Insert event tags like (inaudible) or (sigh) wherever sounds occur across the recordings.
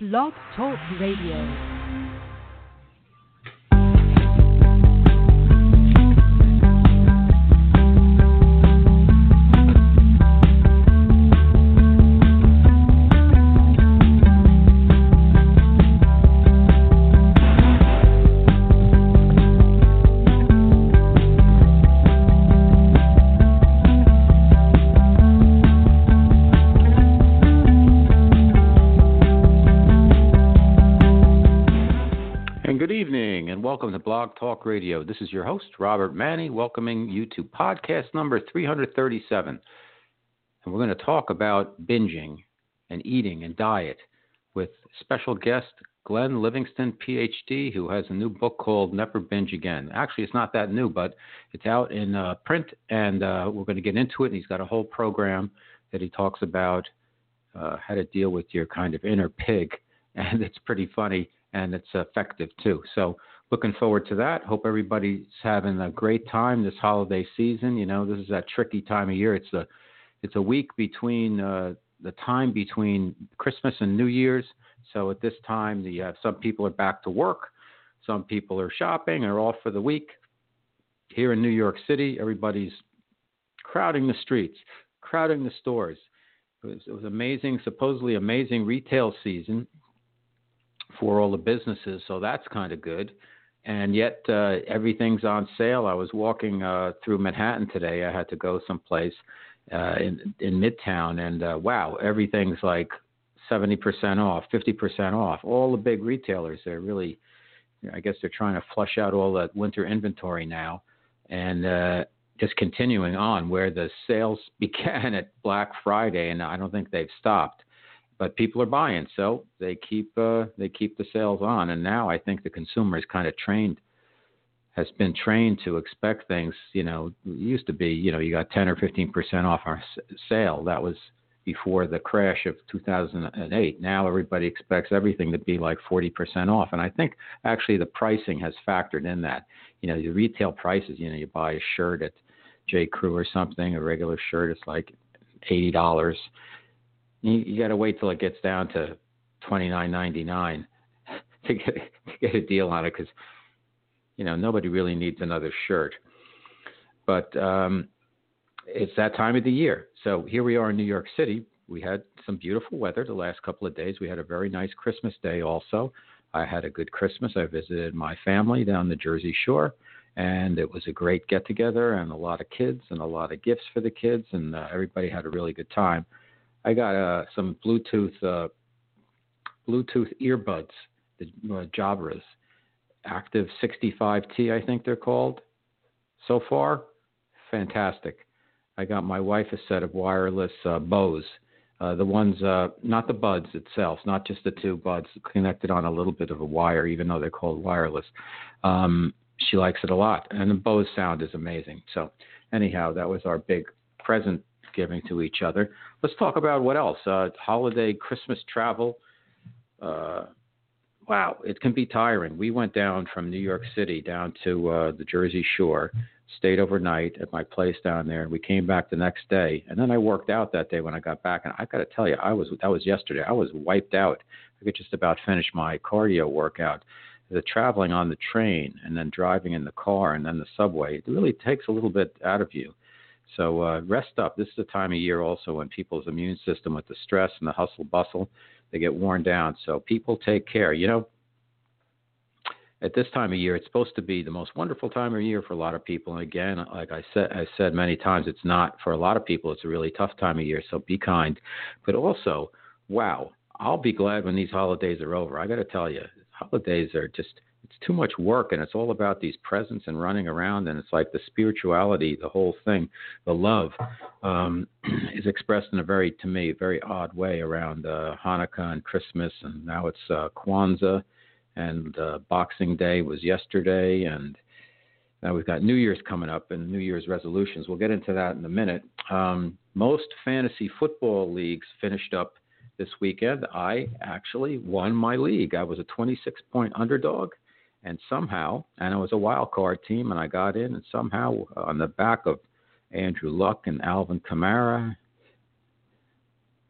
Blog Talk Radio. Blog Talk Radio. This is your host, Robert Manni, welcoming you to podcast number 337. And we're going to talk about binging and eating and diet with special guest Glenn Livingston, PhD, who has a new book called Never Binge Again. Actually, it's not that new, but it's out in uh, print, and uh, we're going to get into it. And he's got a whole program that he talks about uh, how to deal with your kind of inner pig, (laughs) and it's pretty funny and it's effective too. So looking forward to that. Hope everybody's having a great time this holiday season. You know, this is that tricky time of year. It's a it's a week between uh, the time between Christmas and New Year's. So at this time, you have some people are back to work, some people are shopping or off for the week. Here in New York City, everybody's crowding the streets, crowding the stores. It was, it was amazing, supposedly amazing retail season for all the businesses. So that's kind of good and yet uh, everything's on sale. I was walking uh, through Manhattan today. I had to go someplace uh, in in Midtown, and uh, wow, everything's like seventy percent off, fifty percent off. All the big retailers, they're really, I guess they're trying to flush out all that winter inventory now, and uh, just continuing on where the sales (laughs) began at Black Friday, and I don't think they've stopped but people are buying, so they keep uh, they keep the sales on. And now I think the consumer is kind of trained, has been trained to expect things. You know, it used to be, you know, you got 10 or 15 percent off our sale. That was before the crash of 2008. Now everybody expects everything to be like 40 percent off, and I think actually the pricing has factored in that. You know, the retail prices. You know, you buy a shirt at J. Crew or something, a regular shirt, it's like eighty dollars you, you got to wait till it gets down to twenty nine ninety nine (laughs) to get to get a deal on it because you know nobody really needs another shirt. But um, it's that time of the year. So here we are in New York City. We had some beautiful weather the last couple of days. We had a very nice Christmas day also. I had a good Christmas. I visited my family down the Jersey Shore, and it was a great get together and a lot of kids and a lot of gifts for the kids, and uh, everybody had a really good time. I got uh, some Bluetooth uh, Bluetooth earbuds, the uh, Jabras, Active 65T, I think they're called. So far, fantastic. I got my wife a set of wireless uh, Bose. Uh, the ones, uh, not the buds itself, not just the two buds connected on a little bit of a wire, even though they're called wireless. Um, she likes it a lot, and the Bose sound is amazing. So, anyhow, that was our big present giving to each other. Let's talk about what else. Uh, holiday, Christmas travel. Uh, wow, it can be tiring. We went down from New York City down to uh, the Jersey Shore, stayed overnight at my place down there, and we came back the next day. And then I worked out that day when I got back, and I got to tell you, I was that was yesterday. I was wiped out. I could just about finish my cardio workout. The traveling on the train and then driving in the car and then the subway, it really takes a little bit out of you. So uh, rest up. This is the time of year also when people's immune system, with the stress and the hustle bustle, they get worn down. So people take care. You know, at this time of year, it's supposed to be the most wonderful time of year for a lot of people. And again, like I said, I said many times, it's not for a lot of people. It's a really tough time of year. So be kind. But also, wow, I'll be glad when these holidays are over. I got to tell you, holidays are just too much work and it's all about these presents and running around and it's like the spirituality the whole thing the love um, (clears throat) is expressed in a very to me very odd way around uh, hanukkah and christmas and now it's uh, kwanzaa and uh, boxing day was yesterday and now we've got new year's coming up and new year's resolutions. We'll get into that in a minute. Um, most fantasy football leagues finished up this weekend, I actually won my league. I was a 26 point underdog and somehow, and it was a wild card team, and I got in, and somehow uh, on the back of Andrew Luck and Alvin Kamara,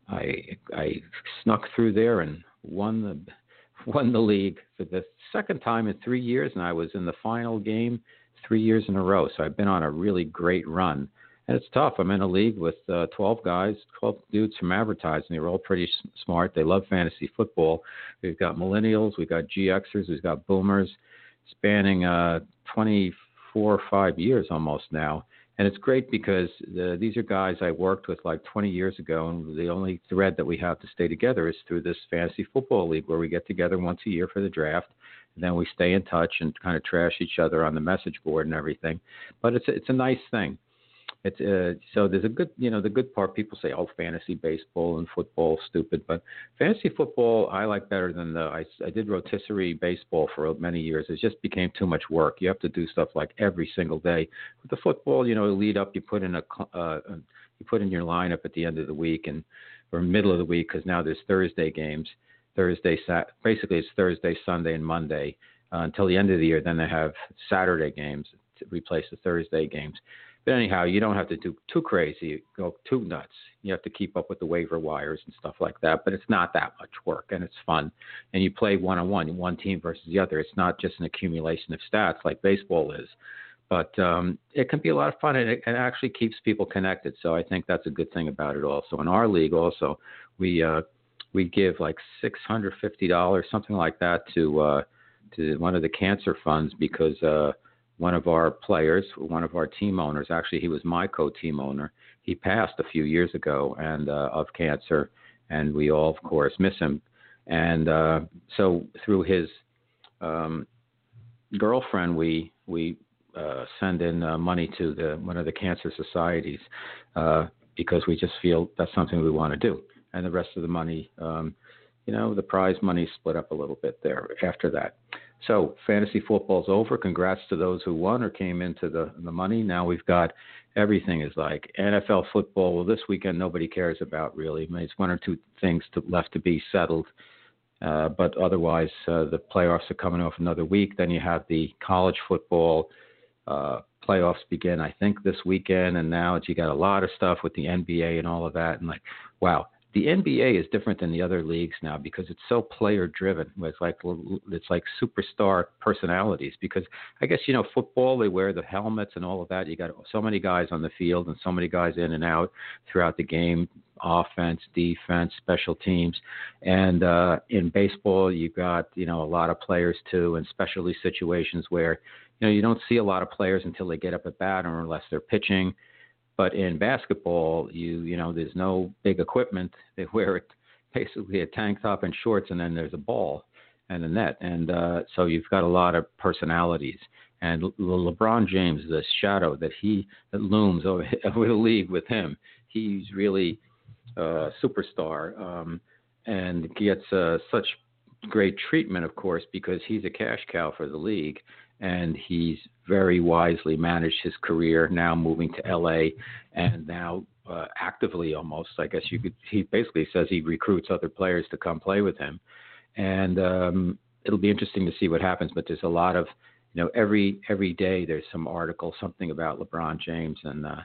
I I snuck through there and won the (laughs) won the league for the second time in three years, and I was in the final game three years in a row. So I've been on a really great run. And it's tough. I'm in a league with uh, 12 guys, 12 dudes from advertising. They're all pretty smart. They love fantasy football. We've got millennials, we've got GXers, we've got boomers, spanning uh, 24 or five years almost now. And it's great because the, these are guys I worked with like 20 years ago, and the only thread that we have to stay together is through this fantasy football league where we get together once a year for the draft, and then we stay in touch and kind of trash each other on the message board and everything. But it's it's a nice thing. It's uh, so there's a good you know the good part. People say oh fantasy baseball and football stupid, but fantasy football I like better than the I, I did rotisserie baseball for many years. It just became too much work. You have to do stuff like every single day. With the football, you know, lead up you put in a uh, you put in your lineup at the end of the week and or middle of the week because now there's Thursday games. Thursday, Sat- basically it's Thursday, Sunday, and Monday uh, until the end of the year. Then they have Saturday games to replace the Thursday games. But anyhow, you don't have to do too crazy, go too nuts. You have to keep up with the waiver wires and stuff like that. But it's not that much work, and it's fun. And you play one on one, one team versus the other. It's not just an accumulation of stats like baseball is. But um, it can be a lot of fun, and it, it actually keeps people connected. So I think that's a good thing about it. Also, in our league, also we uh, we give like six hundred fifty dollars, something like that, to uh, to one of the cancer funds because. Uh, one of our players, one of our team owners, actually, he was my co team owner. He passed a few years ago and uh, of cancer, and we all, of course, miss him. And uh, so through his um, girlfriend, we we uh, send in uh, money to the one of the cancer societies uh, because we just feel that's something we want to do. And the rest of the money, um, you know, the prize money split up a little bit there after that. So fantasy football's over. Congrats to those who won or came into the the money. Now we've got everything is like NFL football. Well, this weekend nobody cares about really. I mean, it's one or two things to, left to be settled. Uh, but otherwise, uh, the playoffs are coming off another week. Then you have the college football uh, playoffs begin, I think, this weekend. And now you got a lot of stuff with the NBA and all of that. And like, wow, the NBA is different than the other leagues now because it's so player driven. It's like it's like superstar personalities. Because I guess you know football, they wear the helmets and all of that. You got so many guys on the field and so many guys in and out throughout the game, offense, defense, special teams. And uh, in baseball, you got you know a lot of players too, and specialty situations where you know you don't see a lot of players until they get up at bat or unless they're pitching but in basketball, you you know, there's no big equipment. (laughs) They wear it basically a tank top and shorts, and then there's a ball and a net, and uh, so you've got a lot of personalities. And Le- LeBron James, the shadow that he that looms (laughs) over, over the league with him, he's really a superstar, um, and gets uh, such great treatment, of course, because he's a cash cow for the league and he's very wisely managed his career. Now moving to LA, and now uh, actively almost, I guess you could. He basically says he recruits other players to come play with him, and um, it'll be interesting to see what happens. But there's a lot of, you know, every every day there's some article, something about LeBron James and uh,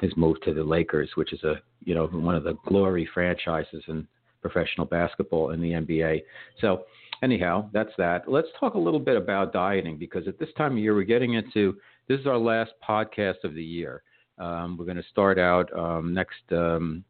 his move to the Lakers, which is a you know one of the glory franchises in professional basketball in the NBA. So anyhow, that's that. Let's talk a little bit about dieting because at this time of year, we're getting into this is our last podcast of the year. Um, we're going to start out um, next um,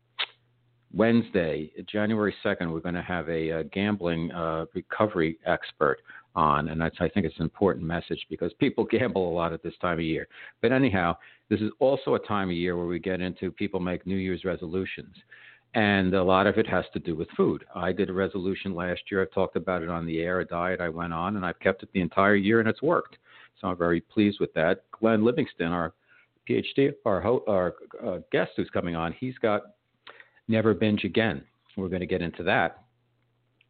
Wednesday, January 2nd. We're going to have a, a gambling uh, recovery expert on, and I think it's an important message because people (laughs) gamble a lot at this time of year. But anyhow, this is also a time of year where we get into people make New Year's resolutions and a lot of it has to do with food. I did a resolution last year. I've talked about it on the air, a diet I went on, and I've kept it the entire year, and it's worked. So I'm very pleased with that. Glenn Livingston, our PhD, our, our uh, guest who's coming on, he's got Never Binge Again. We're going to get into that.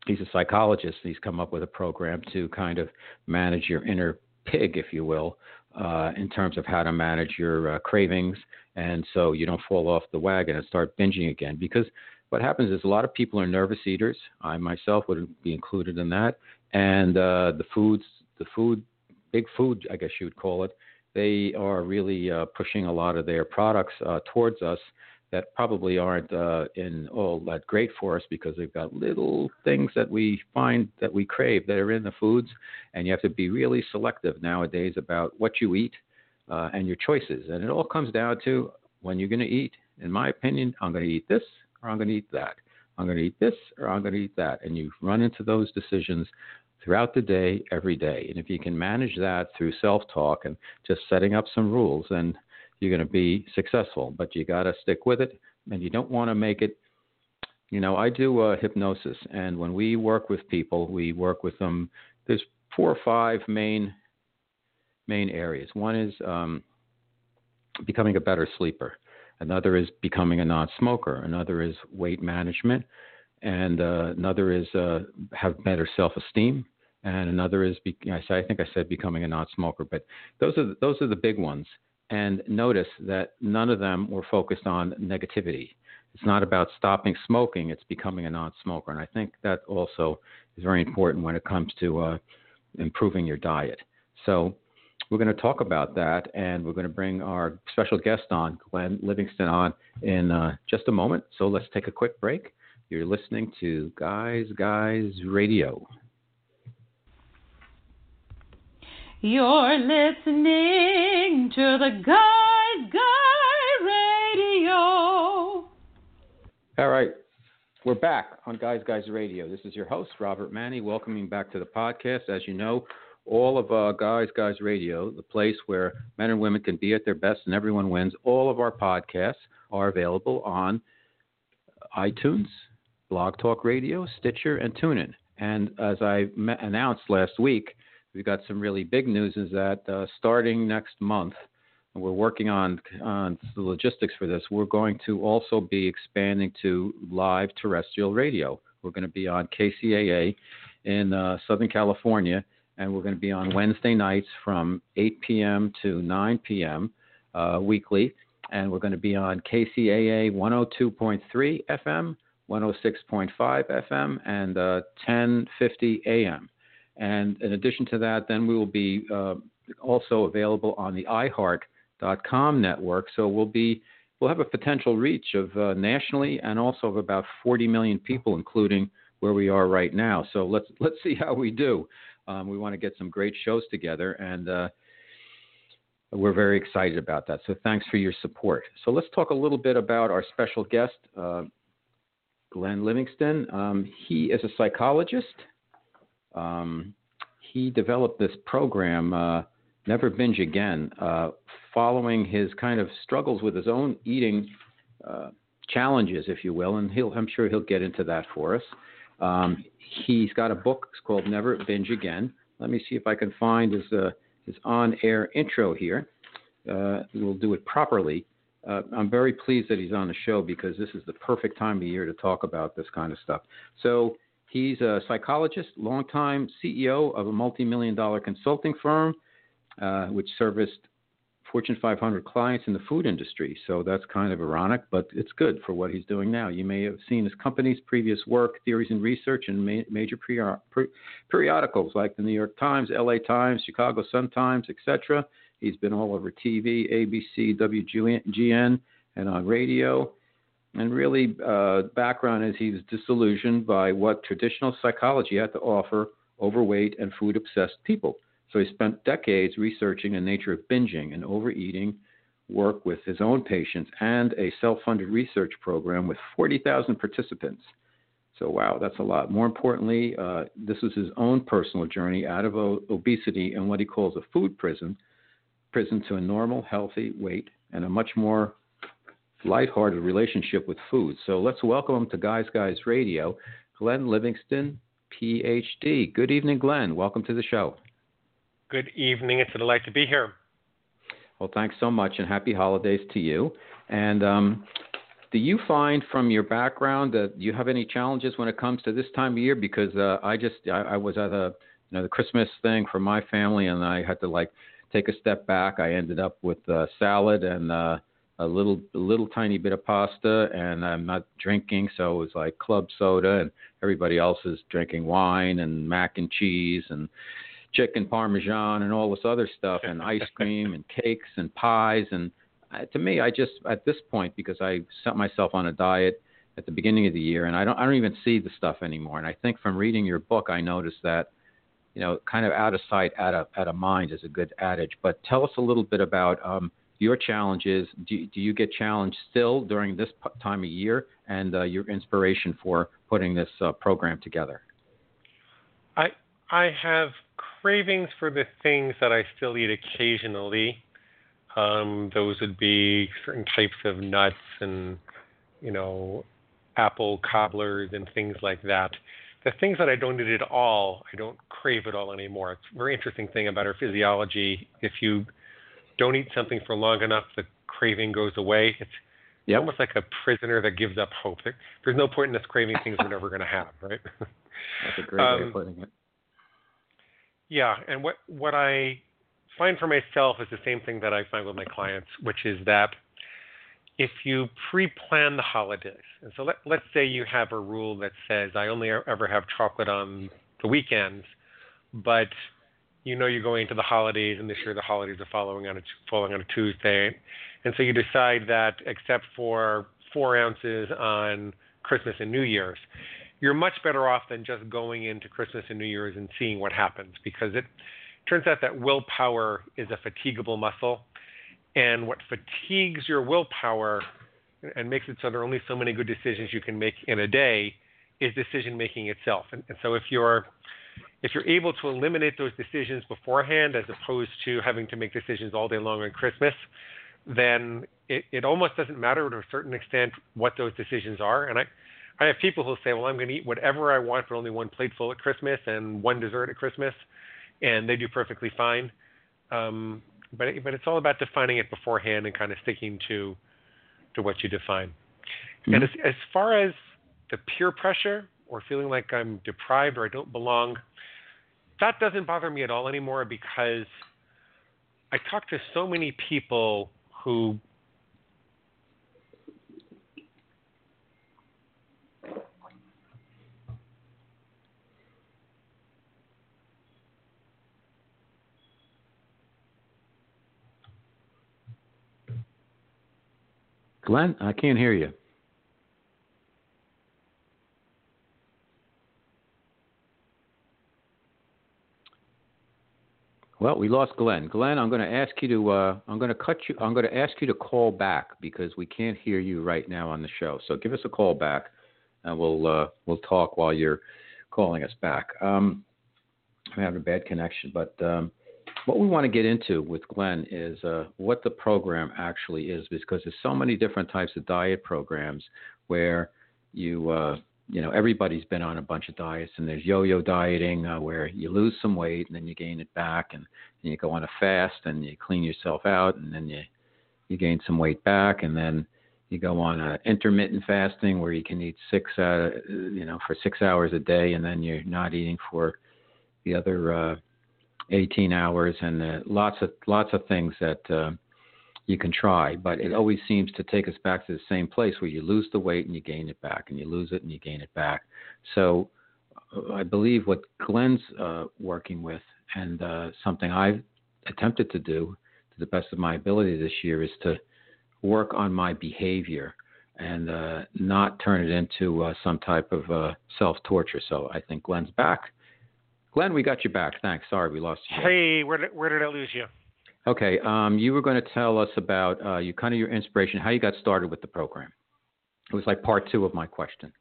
He's a psychologist. He's come up with a program to kind of manage your inner pig, if you will, uh, in terms of how to manage your uh, cravings and so you don't fall off the wagon and start binging again. Because what happens is a lot of people are nervous eaters. I myself would be included in that, and uh, the foods, the food, big food, I guess you would call it, they are really uh, pushing a lot of their products uh, towards us that probably aren't uh, in all that great for us because they've got little things that we find that we crave that are in the foods, and you have to be really selective nowadays about what you eat uh, and your choices. And it all comes down to when you're going to eat. In my opinion, I'm going to eat this or I'm going to eat that. I'm going to eat this or I'm going to eat that. And you run into those decisions throughout the day, every day. And if you can manage that through self talk and just setting up some rules, then you're going to be successful. But you got to stick with it, and you don't want to make it. You know, I do uh, hypnosis, and when we work with people, we work with them. There's four or five main main areas. One is um, becoming a better sleeper. Another is becoming a non-smoker. Another is weight management, and uh, another is uh, have better self-esteem. And another is, be- I think I said becoming a non-smoker, but those are the, those are the big ones. And notice that none of them were focused on negativity. It's not about stopping smoking; it's becoming a non-smoker. And I think that also is very important when it comes to uh, improving your diet. So we're going to talk about that, and we're going to bring our special guest on, Glenn Livingston, on in uh, just a moment. So let's take a quick break. You're listening to Guys Guys Radio. You're listening to the Guys Guy Radio. All right. We're back on Guys Guys Radio. This is your host, Robert Manni, welcoming back to the podcast. As you know, all of uh, Guys Guys Radio, the place where men and women can be at their best and everyone wins. All of our podcasts are available on iTunes, Blog Talk Radio, Stitcher, and TuneIn. And as I announced last week, we've got some really big news. Is that uh, starting next month, we're working on on the logistics for this. We're going to also be expanding to live terrestrial radio. We're going to be on KCAA in uh, Southern California and we're going to be on Wednesday nights from 8 p.m. to 9 p.m. Uh, weekly, and we're going to be on KCAA 102.3 FM, 106.5 FM, and uh, 1050 AM. And in addition to that, then we will be uh, also available on the iHeart.com network. So we'll be we'll have a potential reach of uh, nationally and also of about 40 million people, including where we are right now. So let's let's see how we do. Um, we want to get some great shows together, and uh, we're very excited about that. So thanks for your support. So let's talk a little bit about our special guest, uh, Glenn Livingston. Um, he is a psychologist. Um, he developed this program, uh, Never Binge Again, uh, following his kind of struggles with his own eating uh, challenges, if you will, and I'm sure he'll get into that for us. Um, he's got a book it's called Never Binge Again. Let me see if I can find his uh, his on-air intro here. Uh, we'll do it properly. Uh, I'm very pleased that he's on the show because this is the perfect time of year to talk about this kind of stuff. So he's a psychologist, longtime CEO of a multi-million dollar consulting firm, uh, which serviced Fortune 500 clients in the food industry. So that's kind of ironic, but it's good for what he's doing now. You may have seen his company's previous work, theories and research in ma- major periodicals like the New York Times, LA Times, Chicago Sun Times, etc. He's been all over TV, ABC, WGN, and on radio. And really, uh, background is he's disillusioned by what traditional psychology had to offer overweight and food obsessed people. So he spent decades researching the nature of binging and overeating, work with his own patients, and a self funded research program with 40,000 participants. So, wow, that's a lot. More importantly, uh, this was his own personal journey out of o- obesity and what he calls a food prison, prison to a normal, healthy weight and a much more lighthearted relationship with food. So, let's welcome him to Guys Guys Radio, Glenn Livingston, PhD. Good evening, Glenn. Welcome to the show. Good evening. It's a delight to be here. Well, thanks so much, and happy holidays to you. And um, do you find from your background that you have any challenges when it comes to this time of year? Because uh, I just I, I was at a you know the Christmas thing for my family, and I had to like take a step back. I ended up with uh, salad and uh, a little a little tiny bit of pasta, and I'm not drinking, so it was like club soda, and everybody else is drinking wine and mac and cheese and chicken parmesan and all this other stuff and ice (laughs) cream and cakes and pies and to me, I just at this point because I set myself on a diet at the beginning of the year, and I don't I don't even see the stuff anymore. And I think from reading your book, I noticed that you know, kind of out of sight, out of out of mind is a good adage. But tell us a little bit about um, your challenges. Do, do you get challenged still during this time of year, and uh, your inspiration for putting this uh, program together? I I have cravings for the things that I still eat occasionally. Um, those would be certain types of nuts and you know apple cobblers and things like that the things that I don't eat at all, I don't crave at all anymore. It's a very interesting thing about our physiology. If you don't eat something for long enough, the craving goes away. It's yep. almost like a prisoner that gives up hope. There, there's no point in us craving things we're never going to have, right? That's a (laughs) great um, way of um, putting it. Yeah, and what what I find for myself is the same thing that I find with my clients, which is that if you pre-plan the holidays, and so let, let's say you have a rule that says I only ever have chocolate on the weekends, but you know you're going to the holidays, and this year the holidays are following on a falling on a Tuesday, and so you decide that except for four ounces on Christmas and New Year's, you're much better off than just going into Christmas and New Year's and seeing what happens because it turns out that willpower is a fatigable muscle and what fatigues your willpower and makes it so there are only so many good decisions you can make in a day is decision making itself. And, and so if you're if you're able to eliminate those decisions beforehand as opposed to having to make decisions all day long on Christmas, then it, it almost doesn't matter to a certain extent what those decisions are. And I, I have people who say, well, I'm going to eat whatever I want, but only one plateful at Christmas and one dessert at Christmas, and they do perfectly fine. Um, but it, but it's all about defining it beforehand and kind of sticking to to what you define. Mm-hmm. And as as far as the peer pressure or feeling like I'm deprived or I don't belong, that doesn't bother me at all anymore because I talk to so many people who Glenn, I can't hear you. Well, we lost Glenn. Glenn, I'm going to ask you to uh, I'm going to cut you. I'm going to ask you to call back because we can't hear you right now on the show. So give us a call back, and we'll uh, we'll talk while you're calling us back. Um, I have a bad connection, but um, what we want to get into with Glenn is uh, what the program actually is, because there's so many different types of diet programs where you, uh, you know, everybody's been on a bunch of diets, and there's yo-yo dieting uh, where you lose some weight and then you gain it back, and, and you go on a fast and you clean yourself out, and then you you gain some weight back, and then you go on a intermittent fasting where you can eat six, uh, you know, for six hours a day, and then you're not eating for the other uh, 18 hours, and uh, lots of lots of things that uh, you can try. But it always seems to take us back to the same place where you lose the weight and you gain it back, and you lose it and you gain it back. So uh, I believe what Glenn's uh, working with, and uh, something I've attempted to do to the best of my ability this year, is to work on my behavior and uh, not turn it into some type of self torture. So I think Glenn's back. Glenn, we got you back. Thanks. Sorry, we lost you. Hey, where did, where did I lose you? Okay, um, you were going to tell us about uh, you kind of your inspiration, how you got started with the program. It was like part two of my question.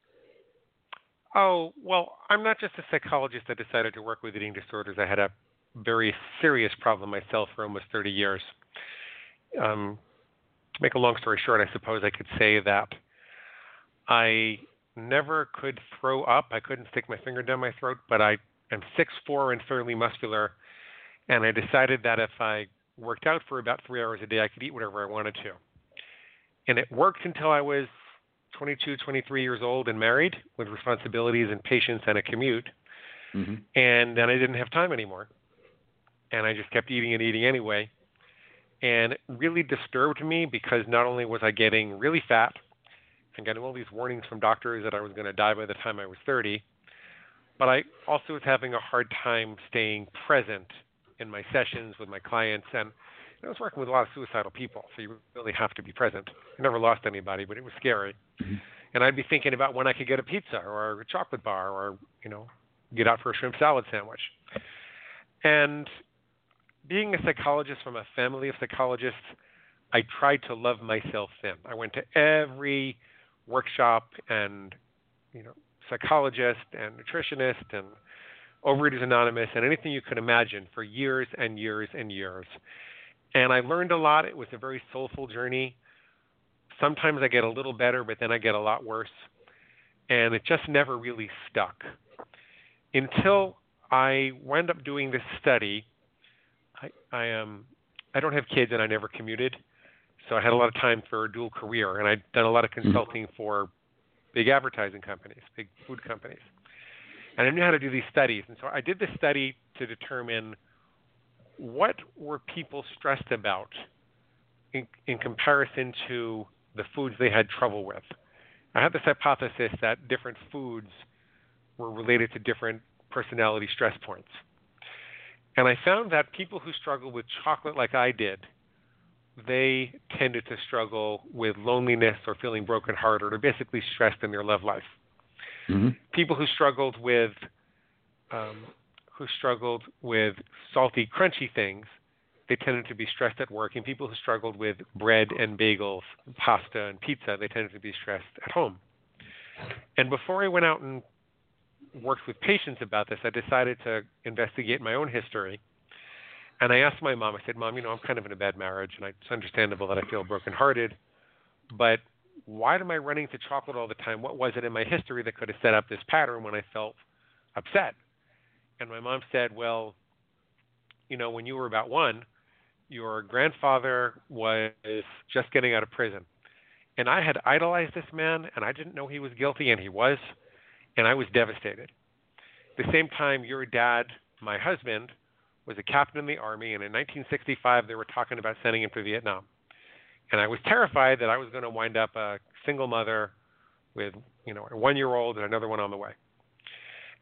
Oh well, I'm not just a psychologist that decided to work with eating disorders. I had a very serious problem myself for almost 30 years. Um, to make a long story short, I suppose I could say that I never could throw up. I couldn't stick my finger down my throat, but I I'm six four and fairly muscular, and I decided that if I worked out for about three hours a day, I could eat whatever I wanted to. And it worked until I was 22, 23 years old and married with responsibilities and patients and a commute. Mm-hmm. And then I didn't have time anymore. And I just kept eating and eating anyway. And it really disturbed me because not only was I getting really fat and getting all these warnings from doctors that I was going to die by the time I was 30, but I also was having a hard time staying present in my sessions with my clients and I was working with a lot of suicidal people, so you really have to be present. I never lost anybody, but it was scary. Mm-hmm. And I'd be thinking about when I could get a pizza or a chocolate bar or, you know, get out for a shrimp salad sandwich. And being a psychologist from a family of psychologists, I tried to love myself then. I went to every workshop and, you know, psychologist and nutritionist and Overeaters Anonymous and anything you could imagine for years and years and years. And I learned a lot. It was a very soulful journey. Sometimes I get a little better, but then I get a lot worse. And it just never really stuck. Until I wound up doing this study. I, I am um, I don't have kids and I never commuted. So I had a lot of time for a dual career and I'd done a lot of Mm-hmm. consulting for big advertising companies, big food companies. And I knew how to do these studies. And so I did this study to determine what were people stressed about in, in comparison to the foods they had trouble with. I had this hypothesis that different foods were related to different personality stress points. And I found that people who struggled with chocolate like I did, they tended to struggle with loneliness or feeling brokenhearted or basically stressed in their love life. Mm-hmm. People who struggled with um, who struggled with salty, crunchy things, they tended to be stressed at work. And people who struggled with bread and bagels, pasta and pizza, they tended to be stressed at home. And before I went out and worked with patients about this, I decided to investigate my own history. And I asked my mom, I said, Mom, you know, I'm kind of in a bad marriage, and it's understandable that I feel brokenhearted, but why am I running to chocolate all the time? What was it in my history that could have set up this pattern when I felt upset? And my mom said, Well, you know, when you were about one, your grandfather was just getting out of prison. And I had idolized this man, and I didn't know he was guilty, and he was and I was devastated. At the same time, your dad, my husband, was a captain in the army, and in 1965 they were talking about sending him to Vietnam. And I was terrified that I was going to wind up a single mother with, you know, a one-year-old and another one on the way.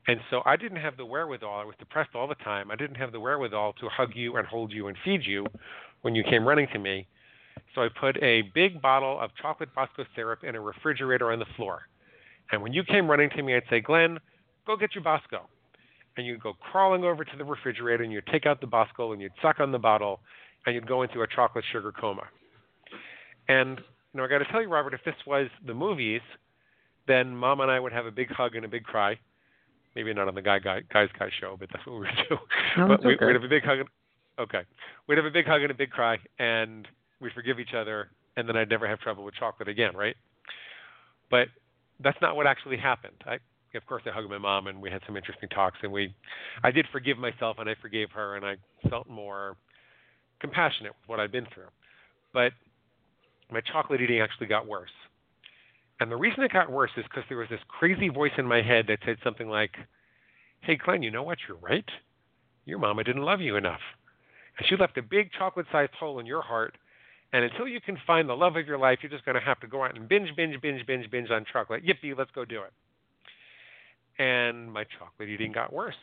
And so I didn't have the wherewithal. I was depressed all the time. I didn't have the wherewithal to hug you and hold you and feed you when you came running to me. So I put a big bottle of chocolate Bosco syrup in a refrigerator on the floor. And when you came running to me, I'd say, Glenn, go get your Bosco. And you'd go crawling over to the refrigerator and you'd take out the Bosco and you'd suck on the bottle and you'd go into a chocolate sugar coma. And you know, I got to tell you, Robert, if this was the movies, then Mom and I would have a big hug and a big cry. Maybe not on the guy, guy guys guy show, but that's what we would do. (laughs) No, but we, okay. we'd have a big hug. And, okay, we'd have a big hug and a big cry, and we'd forgive each other, and then I'd never have trouble with chocolate again, right? But that's not what actually happened. I, of course, I hugged my mom, and we had some interesting talks, and we, I did forgive myself, and I forgave her, and I felt more compassionate with what I'd been through. But my chocolate eating actually got worse. And the reason it got worse is because there was this crazy voice in my head that said something like, Hey, Glenn, you know what? You're right. Your mama didn't love you enough. And she left a big chocolate sized hole in your heart. And until you can find the love of your life, you're just going to have to go out and binge, binge, binge, binge, binge on chocolate. Yippee, let's go do it. And my chocolate eating got worse.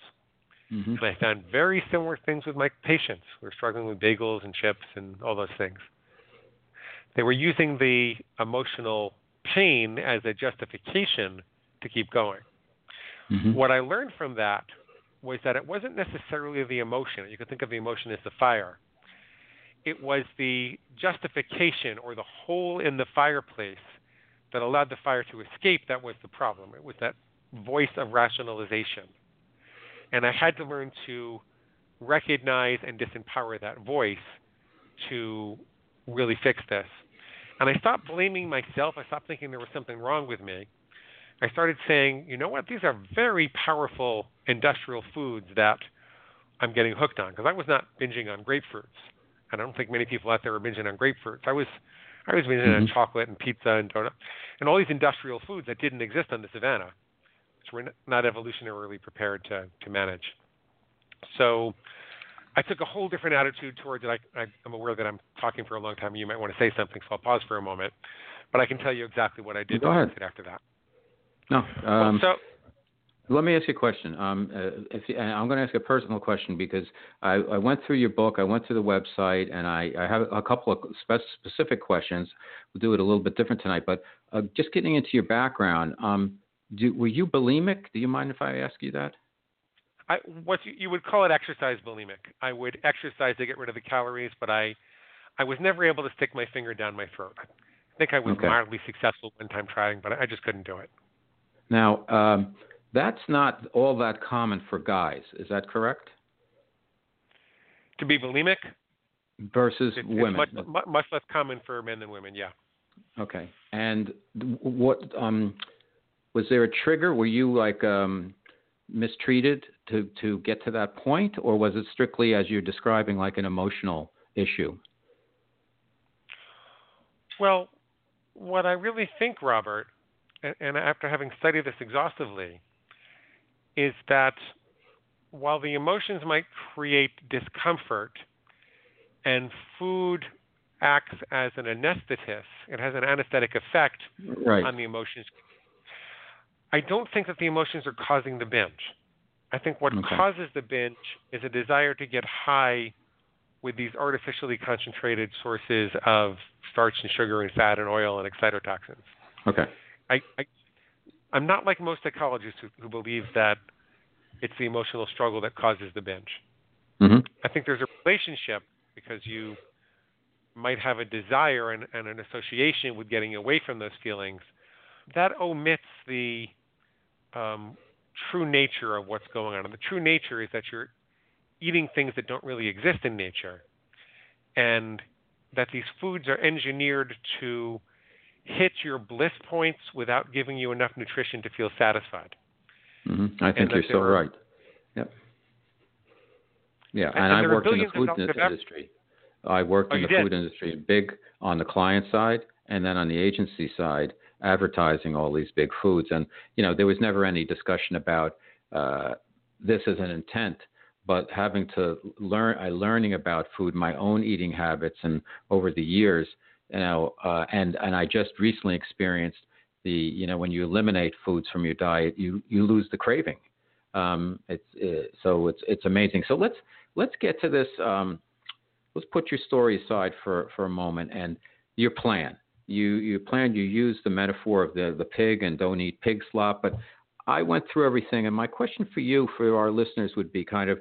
Mm-hmm. And I found very similar things with my patients who were struggling with bagels and chips and all those things. They were using the emotional pain as a justification to keep going. Mm-hmm. What I learned from that was that it wasn't necessarily the emotion. You could think of the emotion as the fire. It was the justification or the hole in the fireplace that allowed the fire to escape that was the problem. It was that voice of rationalization. And I had to learn to recognize and disempower that voice to really fix this. And I stopped blaming myself. I stopped thinking there was something wrong with me. I started saying, you know what, these are very powerful industrial foods that I'm getting hooked on because I was not binging on grapefruits. And I don't think many people out there are binging on grapefruits. I was I was binging on Mhm. chocolate and pizza and donut and all these industrial foods that didn't exist on the savannah, we're not evolutionarily prepared to, to manage. So I took a whole different attitude towards it. I, I, I'm aware that I'm talking for a long time and you might want to say something, so I'll pause for a moment. But I can tell you exactly what I did Go ahead. after that. No. Well, Um, so Let me ask you a question. Um, uh, if, I'm going to ask a personal question because I, I, went through your book, I went through the website, and I, I have a couple of spe- specific questions. We'll do it a little bit different tonight, but uh, just getting into your background, um, do, were you bulimic? Do you mind if I ask you that? I, what you, you would call it exercise bulimic. I would exercise to get rid of the calories, but I, I was never able to stick my finger down my throat. I think I was okay. mildly successful one time trying, but I just couldn't do it. Now, um, that's not all that common for guys. Is that correct? To be bulimic versus women. It's much, much, less common for men than women. Yeah. Okay. And what um, was there a trigger? Were you like um, mistreated to to get to that point, or was it strictly as you're describing, like an emotional issue? Well, what I really think, Robert, and, after having studied this exhaustively, is that while the emotions might create discomfort and food acts as an anesthetist, it has an anesthetic effect right. on the emotions. I don't think that the emotions are causing the binge. I think what okay. causes the binge is a desire to get high with these artificially concentrated sources of starch and sugar and fat and oil and excitotoxins. Okay. I, I I'm not like most psychologists who, who believe that it's the emotional struggle that causes the binge. Mm-hmm. I think there's a relationship because you might have a desire and, and, an association with getting away from those feelings. That omits the um, true nature of what's going on. And the true nature is that you're eating things that don't really exist in nature, and that these foods are engineered to hit your bliss points without giving you enough nutrition to feel satisfied. Mm-hmm. I think you're so right. Yep. Yeah, and, and I worked in the food industry. I worked oh, in the did? food industry, big on the client side, and then on the agency side, advertising all these big foods. And you know, there was never any discussion about uh, this as an intent, but having to learn, uh, learning about food, my own eating habits, and over the years, you know, uh, and and I just recently experienced the, you know, when you eliminate foods from your diet, you you lose the craving. Um, it's uh, so it's it's amazing. So let's let's get to this. Um, let's put your story aside for for a moment and your plan. You you planned. You used the metaphor of the the pig and don't eat pig slop, but I went through everything, and my question for you, for our listeners, would be kind of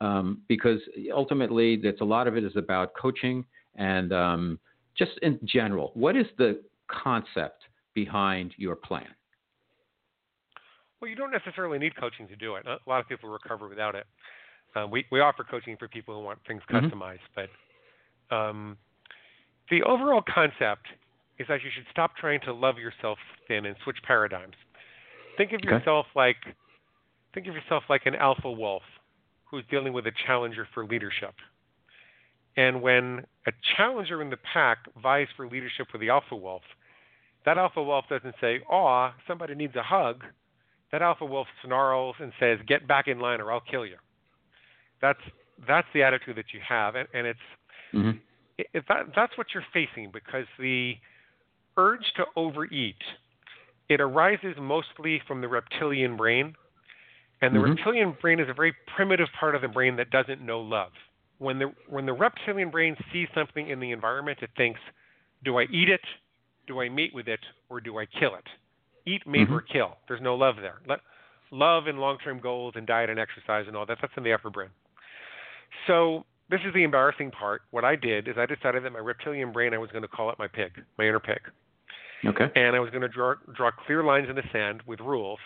um, because ultimately, that's a lot of it is about coaching and um, just in general. What is the concept behind your plan? Well, you don't necessarily need coaching to do it. A lot of people recover without it. Uh, we we offer coaching for people who want things Mm-hmm. customized, but um, the overall concept is that you should stop trying to love yourself thin and switch paradigms. Think of Okay. yourself like think of yourself like an alpha wolf who's dealing with a challenger for leadership. And when a challenger in the pack vies for leadership with the alpha wolf, that alpha wolf doesn't say, "Aw, somebody needs a hug." That alpha wolf snarls and says, "Get back in line, or I'll kill you." That's that's the attitude that you have, and, and it's Mm-hmm. it, it, that, that's what you're facing because the urge to overeat it arises mostly from the reptilian brain, and the Mhm. reptilian brain is a very primitive part of the brain that doesn't know love. When the when the reptilian brain sees something in the environment, it thinks, "Do I eat it? Do I mate with it? Or do I kill it?" Eat, mate, Mhm. or kill. There's no love there. Let, love and long-term goals and diet and exercise and all that that's in the upper brain. So this is the embarrassing part. What I did is I decided that my reptilian brain I was going to call it my pig, my inner pig Okay. and I was going to draw draw clear lines in the sand with rules.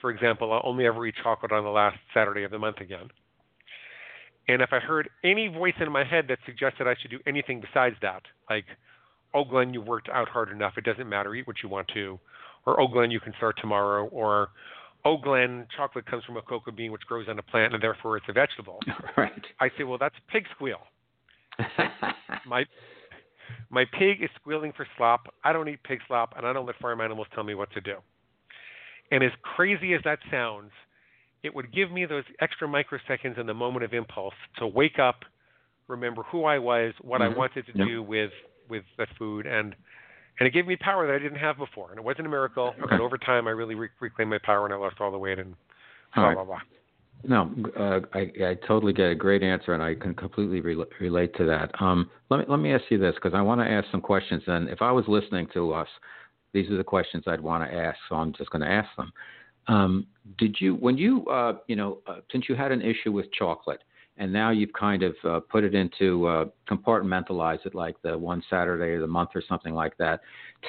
For example, I'll only ever eat chocolate on the last Saturday of the month again. And if I heard any voice in my head that suggested I should do anything besides that, like, "Oh, Glenn, you worked out hard enough. It doesn't matter. Eat what you want to," or "Oh, Glenn, you can start tomorrow," or "Oh, Glenn, chocolate comes from a cocoa bean which grows on a plant and therefore it's a vegetable," (laughs) right. I say, "Well, that's pig squeal." (laughs) My my pig is squealing for slop. I don't eat pig slop, and I don't let farm animals tell me what to do. And as crazy as that sounds, it would give me those extra microseconds in the moment of impulse to wake up, remember who I was, what Mhm. I wanted to Yep. do with with the food, and and it gave me power that I didn't have before. And it wasn't a miracle, Okay. but over time, I really re- reclaimed my power, and I lost all the weight, and blah, blah, blah. No, uh, I, I totally get a great answer, and I can completely re- relate to that. Um, let me let me ask you this because I want to ask some questions. And if I was listening to us, these are the questions I'd want to ask. So I'm just going to ask them. Um, did you, when you, uh, you know, uh, since you had an issue with chocolate, and now you've kind of uh, put it into uh, compartmentalize it like the one Saturday of the month or something like that.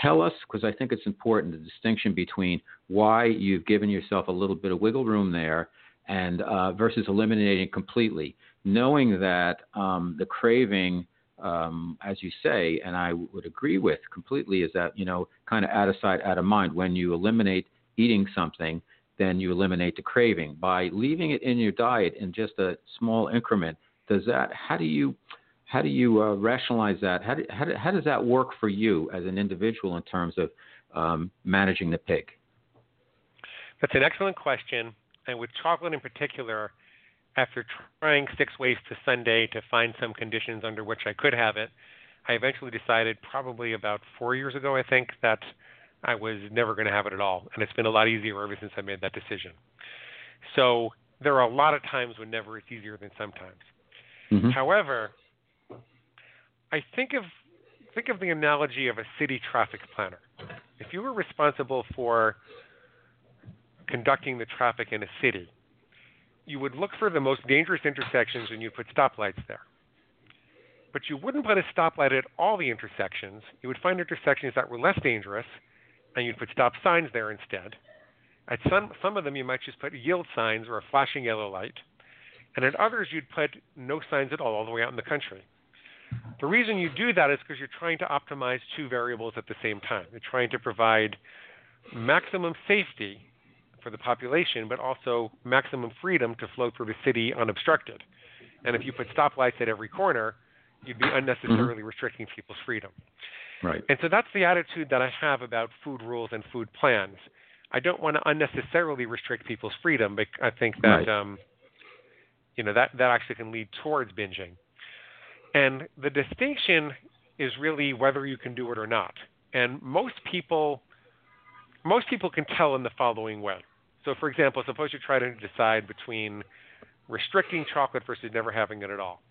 Tell us, because I think it's important, the distinction between why you've given yourself a little bit of wiggle room there and uh, versus eliminating completely, knowing that um, the craving, um, as you say, and I would agree with completely, is that you know kind of out of sight, out of mind. When you eliminate eating something, then you eliminate the craving. By leaving it in your diet in just a small increment, does that? How do you how do you uh, rationalize that? How, do, how, how does that work for you as an individual in terms of um, managing the pig? That's an excellent question and with chocolate in particular, after trying six ways to Sunday to find some conditions under which I could have it, I eventually decided, probably about four years ago, I think, that I was never going to have it at all. And it's been a lot easier ever since I made that decision. So there are a lot of times when never it's easier than sometimes. Mm-hmm. However, I think of think of the analogy of a city traffic planner. If you were responsible for conducting the traffic in a city, you would look for the most dangerous intersections and you'd put stoplights there. But you wouldn't put a stoplight at all the intersections. You would find intersections that were less dangerous and you'd put stop signs there instead. At some, some of them, you might just put yield signs or a flashing yellow light. And at others, you'd put no signs at all, all the way out in the country. The reason you do that is because you're trying to optimize two variables at the same time. You're trying to provide maximum safety for the population, but also maximum freedom to flow through the city unobstructed. And if you put stoplights at every corner, you'd be unnecessarily mm-hmm. restricting people's freedom. Right. And so that's the attitude that I have about food rules and food plans. I don't want to unnecessarily restrict people's freedom, but I think that right. um, you know that that actually can lead towards binging. And the distinction is really whether you can do it or not. And most people most people can tell in the following way. So, for example, suppose you try to decide between restricting chocolate versus never having it at all.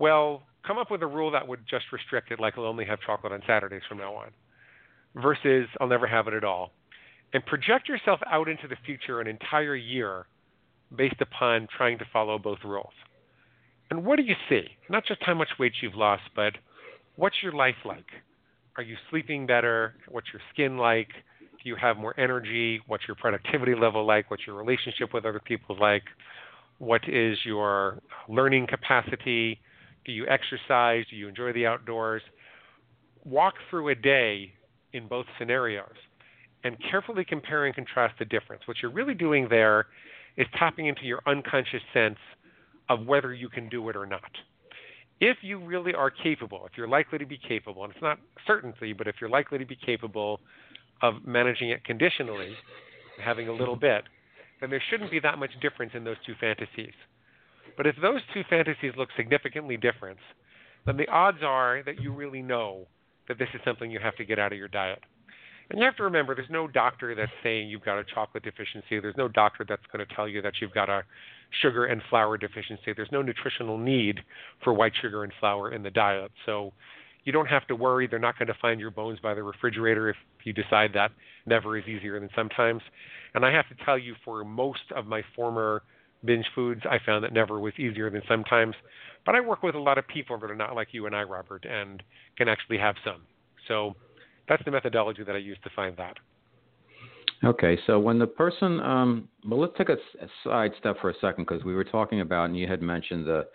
Well, come up with a rule that would just restrict it, like I'll only have chocolate on Saturdays from now on, versus I'll never have it at all. And project yourself out into the future an entire year based upon trying to follow both rules. And what do you see? Not just how much weight you've lost, but what's your life like? Are you sleeping better? What's your skin like? Do you have more energy? What's your productivity level like? What's your relationship with other people like? What is your learning capacity? Do you exercise? Do you enjoy the outdoors? Walk through a day in both scenarios and carefully compare and contrast the difference. What you're really doing there is tapping into your unconscious sense of whether you can do it or not. If you really are capable, if you're likely to be capable, and it's not certainty, but if you're likely to be capable of managing it conditionally, having a little bit, then there shouldn't be that much difference in those two fantasies. But if those two fantasies look significantly different, then the odds are that you really know that this is something you have to get out of your diet. And you have to remember there's no doctor that's saying you've got a chocolate deficiency. There's no doctor that's going to tell you that you've got a sugar and flour deficiency. There's no nutritional need for white sugar and flour in the diet. So you don't have to worry. They're not going to find your bones by the refrigerator if you decide that never is easier than sometimes. And I have to tell you, for most of my former binge foods, I found that never was easier than sometimes. But I work with a lot of people that are not like you and I, Robert, and can actually have some. So that's the methodology that I use to find that. Okay, so when the person, um, well, let's take a, a side step for a second because we were talking about, and you had mentioned the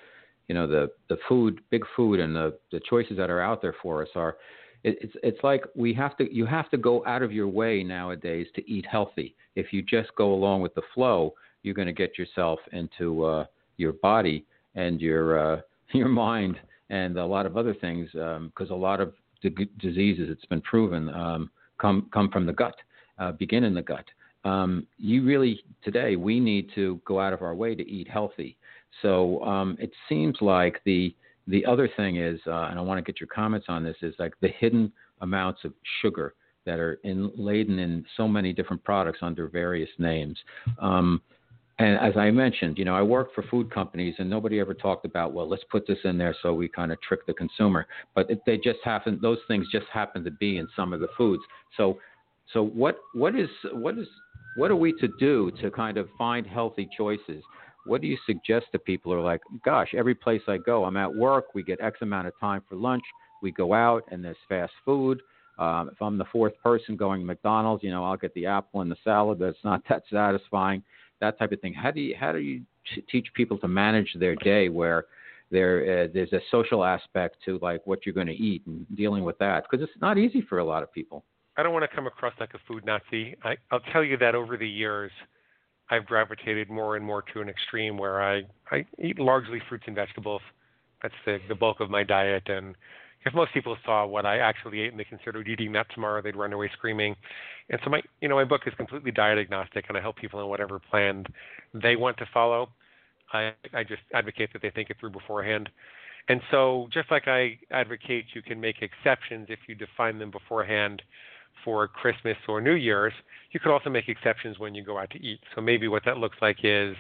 you know the the food big food and the the choices that are out there for us are it, it's it's like we have to you have to go out of your way nowadays to eat healthy if you just go along with the flow you're going to get yourself into uh your body and your uh (laughs) your mind and a lot of other things because um, a lot of d- diseases it's been proven um come come from the gut uh, begin in the gut um, you really today we need to go out of our way to eat healthy so um, it seems like the the other thing is, uh, and I want to get your comments on this, is like the hidden amounts of sugar that are in, laden in so many different products under various names. Um, and as I mentioned, you know, I work for food companies, and nobody ever talked about, well, let's put this in there so we kind of trick the consumer. But it, they just happen; those things just happen to be in some of the foods. So, so what what is what is what are we to do to kind of find healthy choices? What do you suggest to people who are like, gosh, every place I go, I'm at work, we get X amount of time for lunch, we go out, and there's fast food. Um, if I'm the fourth person going to McDonald's, you know, I'll get the apple and the salad, but it's not that satisfying that type of thing. How do you how do you teach people to manage their day where there uh, there's a social aspect to like what you're going to eat and dealing with that because it's not easy for a lot of people. I don't want to come across like a food Nazi. I, I'll tell you that over the years, I've gravitated more and more to an extreme where I I eat largely fruits and vegetables. That's the the bulk of my diet, and if most people saw what I actually ate and they considered eating that tomorrow, they'd run away screaming. And so my, you know, my book is completely diet agnostic, and I help people in whatever plan they want to follow. I, I just advocate that they think it through beforehand. And so, just like I advocate, you can make exceptions if you define them beforehand for Christmas or New Year's. You could also make exceptions when you go out to eat. So maybe what that looks like is,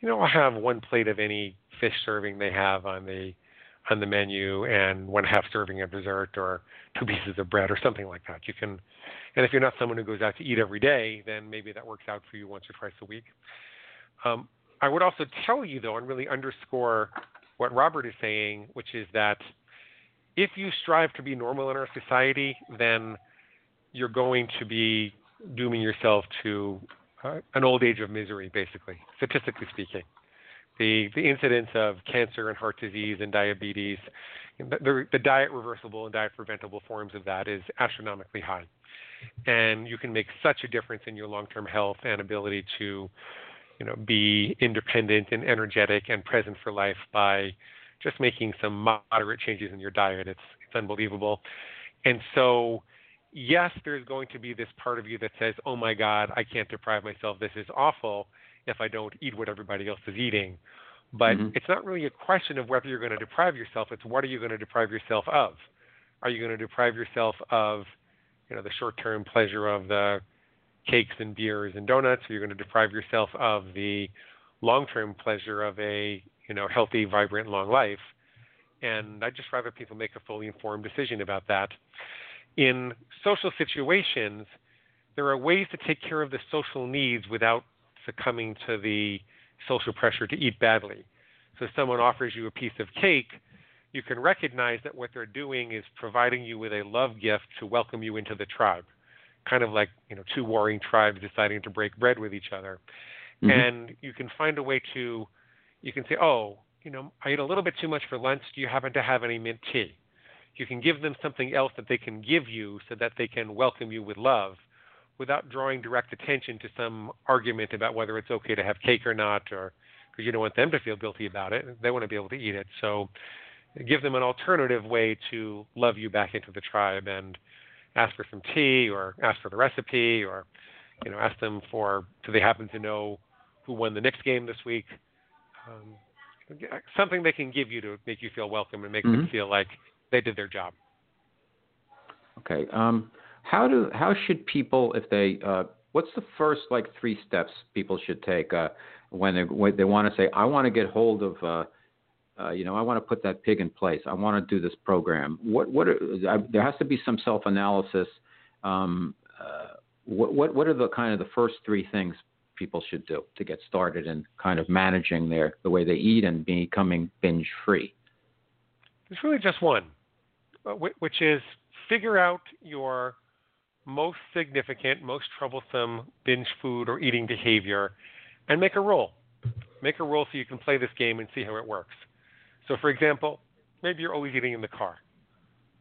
you know, I'll have one plate of any fish serving they have on the on the menu and one half serving of dessert or two pieces of bread or something like that. You can, and if you're not someone who goes out to eat every day, then maybe that works out for you once or twice a week. Um, I would also tell you though, and really underscore what Robert is saying, which is that if you strive to be normal in our society, then you're going to be dooming yourself to uh, an old age of misery, basically, statistically speaking the the incidence of cancer and heart disease and diabetes, the, the diet reversible and diet preventable forms of that is astronomically high, and you can make such a difference in your long-term health and ability to, you know, be independent and energetic and present for life by just making some moderate changes in your diet. It's it's unbelievable, and so yes, there's going to be this part of you that says, "Oh my God, I can't deprive myself. This is awful." If I don't eat what everybody else is eating. But mm-hmm. it's not really a question of whether you're going to deprive yourself. It's what are you going to deprive yourself of? Are you going to deprive yourself of, you know, the short-term pleasure of the cakes and beers and donuts? Or are you going to deprive yourself of the long-term pleasure of a, you know, healthy, vibrant, long life? And I'd just rather people make a fully informed decision about that. In social situations, there are ways to take care of the social needs without succumbing to the social pressure to eat badly. So if someone offers you a piece of cake, you can recognize that what they're doing is providing you with a love gift to welcome you into the tribe. Kind of like, you know, two warring tribes deciding to break bread with each other. Mm-hmm. And you can find a way to you can say, "Oh, you know, I ate a little bit too much for lunch. Do you happen to have any mint tea?" You can give them something else that they can give you so that they can welcome you with love without drawing direct attention to some argument about whether it's okay to have cake or not, or because you don't want them to feel guilty about it. They want to be able to eat it. So give them an alternative way to love you back into the tribe and ask for some tea or ask for the recipe or you know ask them for do they happen to know who won the Knicks game this week um, something they can give you to make you feel welcome and make mm-hmm. them feel like they did their job okay um, how do how should people if they uh, what's the first like three steps people should take uh, when they when they want to say I want to get hold of uh, uh, you know I want to put that pig in place. I want to do this program. What what are, uh, there has to be some self analysis um, uh, what, what what are the kind of the first three things people should do to get started in kind of managing their the way they eat and becoming binge free there's really just one uh, which is figure out your most significant, most troublesome binge food or eating behavior and make a rule. Make a rule so you can play this game and see how it works. So, for example, maybe you're always eating in the car.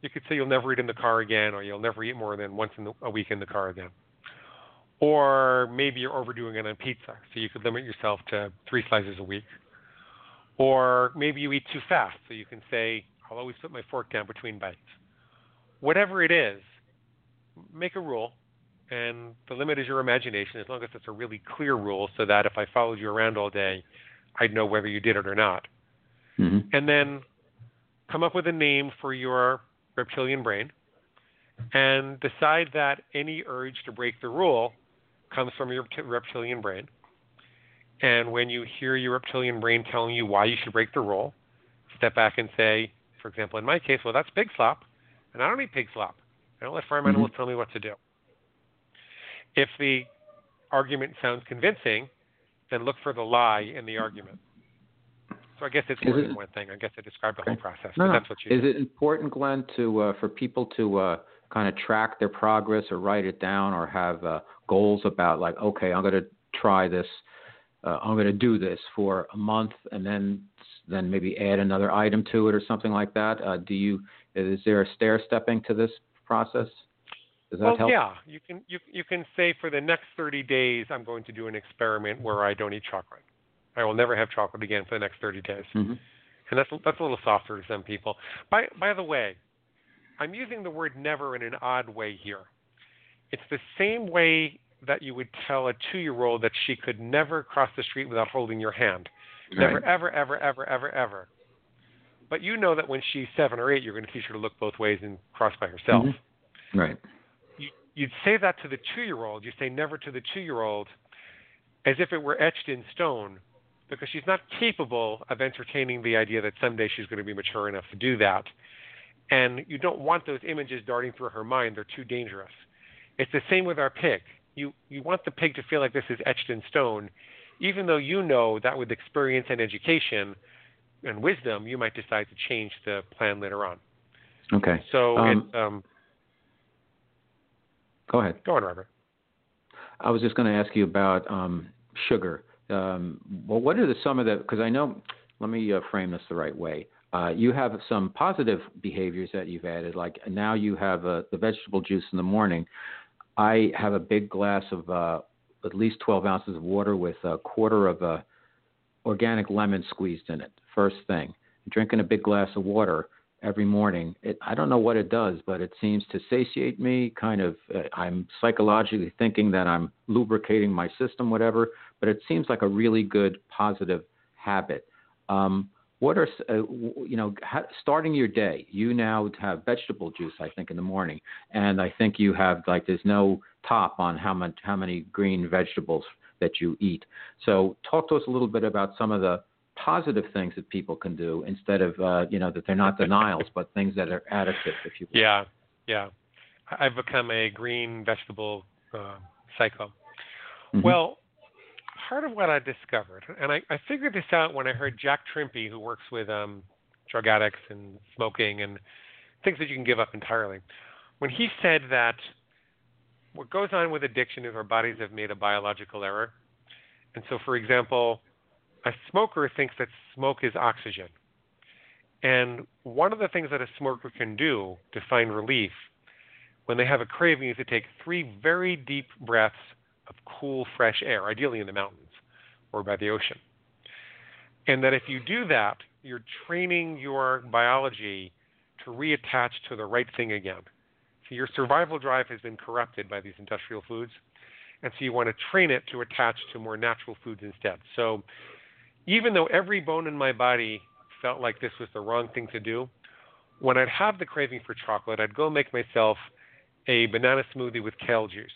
You could say you'll never eat in the car again, or you'll never eat more than once the, a week in the car again. Or maybe you're overdoing it on pizza, so you could limit yourself to three slices a week. Or maybe you eat too fast, so you can say, I'll always put my fork down between bites. Whatever it is, make a rule, and the limit is your imagination, as long as it's a really clear rule, so that if I followed you around all day, I'd know whether you did it or not. Mm-hmm. And then come up with a name for your reptilian brain, and decide that any urge to break the rule comes from your reptilian brain. And when you hear your reptilian brain telling you why you should break the rule, step back and say, for example, in my case, well, that's pig slop, and I don't eat pig slop. I don't let farm animals tell me what to do. If the argument sounds convincing, then look for the lie in the argument. So I guess it's more than one thing. I guess I described the whole process. No, that's what you. Is it important, Glenn, to uh, for people to uh, kind of track their progress or write it down or have uh, goals about like, okay, I'm going to try this. Uh, I'm going to do this for a month and then then maybe add another item to it or something like that. Uh, do you? Is there a stair stepping to this process? Does that well, help? yeah, you can you you can say for the next 30 days I'm going to do an experiment where I don't eat chocolate. I will never have chocolate again for the next 30 days. Mm-hmm. And that's that's a little softer to some people. By by the way, I'm using the word never in an odd way here. It's the same way that you would tell a two-year-old that she could never cross the street without holding your hand. Right. Never, ever, ever, ever, ever, ever. But you know that when she's seven or eight, you're going to teach her to look both ways and cross by herself. Mm-hmm. Right. You, you'd say that to the two-year-old. You say never to the two-year-old, as if it were etched in stone, because she's not capable of entertaining the idea that someday she's going to be mature enough to do that. And you don't want those images darting through her mind. They're too dangerous. It's the same with our pig. You, you want the pig to feel like this is etched in stone, even though you know that with experience and education and wisdom, you might decide to change the plan later on. Okay. So um, um, go ahead. Go on, Robert. I was just going to ask you about um, sugar. Um, well, what are the some of the? Because I know. Let me uh, frame this the right way. Uh, you have some positive behaviors that you've added, like now you have uh, the vegetable juice in the morning. I have a big glass of uh, at least 12 ounces of water with a quarter of a organic lemon squeezed in it. First thing, drinking a big glass of water every morning. It, I don't know what it does, but it seems to satiate me. Kind of, uh, I'm psychologically thinking that I'm lubricating my system, whatever. But it seems like a really good positive habit. Um, what are uh, you know how, starting your day you now have vegetable juice i think in the morning and i think you have like there's no top on how much how many green vegetables that you eat so talk to us a little bit about some of the positive things that people can do instead of uh, you know that they're not denials but things that are additive if you will. yeah yeah i've become a green vegetable uh, psycho mm-hmm. well part of what I discovered, and I, I figured this out when I heard Jack Trimpey, who works with um, drug addicts and smoking and things that you can give up entirely, when he said that what goes on with addiction is our bodies have made a biological error. And so, for example, a smoker thinks that smoke is oxygen. And one of the things that a smoker can do to find relief when they have a craving is to take three very deep breaths of cool, fresh air, ideally in the mountains or by the ocean. And that if you do that, you're training your biology to reattach to the right thing again. So your survival drive has been corrupted by these industrial foods. And so you want to train it to attach to more natural foods instead. So even though every bone in my body felt like this was the wrong thing to do, when I'd have the craving for chocolate, I'd go make myself a banana smoothie with kale juice.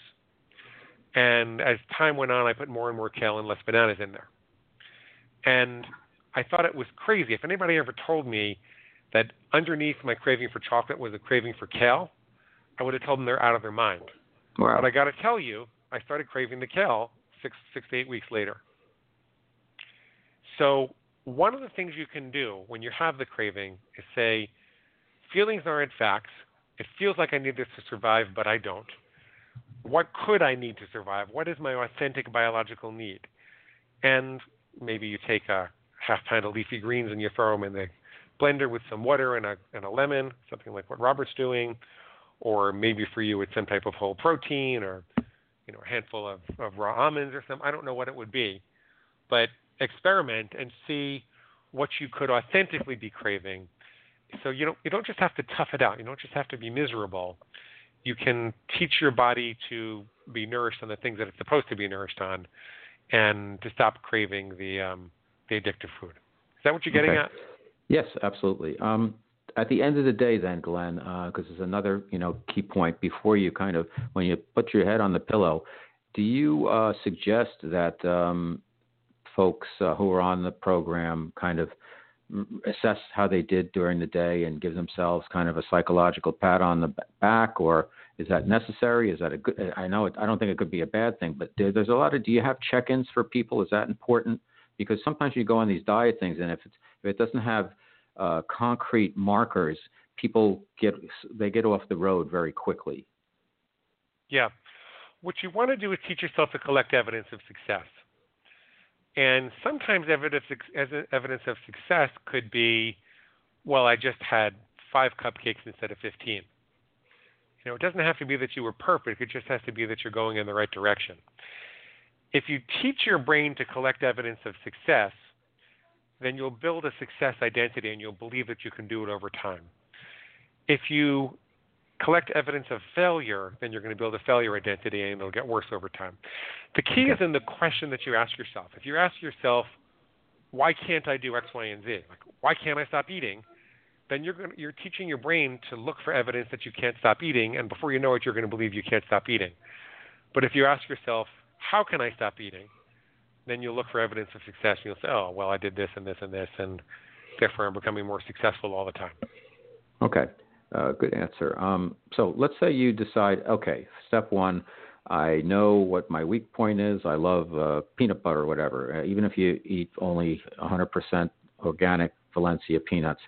And as time went on, I put more and more kale and less bananas in there. And I thought it was crazy. If anybody ever told me that underneath my craving for chocolate was a craving for kale, I would have told them they're out of their mind. Wow. But I got to tell you, I started craving the kale six, six to eight weeks later. So one of the things you can do when you have the craving is say, feelings aren't facts. It feels like I need this to survive, but I don't what could I need to survive? What is my authentic biological need? And maybe you take a half pint of leafy greens and you throw them in the blender with some water and a, and a lemon, something like what Robert's doing. Or maybe for you it's some type of whole protein or you know a handful of, of raw almonds or something. I don't know what it would be, but experiment and see what you could authentically be craving. So you don't you don't just have to tough it out. You don't just have to be miserable you can teach your body to be nourished on the things that it's supposed to be nourished on, and to stop craving the um, the addictive food. Is that what you're getting okay. at? Yes, absolutely. Um, at the end of the day, then, Glenn, because uh, there's another you know key point before you kind of when you put your head on the pillow, do you uh, suggest that um, folks uh, who are on the program kind of assess how they did during the day and give themselves kind of a psychological pat on the back, or is that necessary? Is that a good? I know it, I don't think it could be a bad thing, but there's a lot of. Do you have check-ins for people? Is that important? Because sometimes you go on these diet things, and if it's if it doesn't have uh, concrete markers, people get they get off the road very quickly. Yeah, what you want to do is teach yourself to collect evidence of success. And sometimes evidence of success could be, well, I just had five cupcakes instead of 15. You know, it doesn't have to be that you were perfect. It just has to be that you're going in the right direction. If you teach your brain to collect evidence of success, then you'll build a success identity and you'll believe that you can do it over time. If you collect evidence of failure, then you're going to build a failure identity and it'll get worse over time. The key is in the question that you ask yourself. If you ask yourself, why can't I do X, Y, and Z? Like, why can't I stop eating? Then you're going to, you're teaching your brain to look for evidence that you can't stop eating, and before you know it, you're going to believe you can't stop eating. But if you ask yourself, how can I stop eating? Then you'll look for evidence of success, and you'll say, oh, well, I did this and this and this, and therefore I'm becoming more successful all the time. Okay. Uh, good answer. Um, so let's say you decide, okay, step one, I know what my weak point is. I love uh, peanut butter or whatever. Uh, even if you eat only 100% organic Valencia peanuts,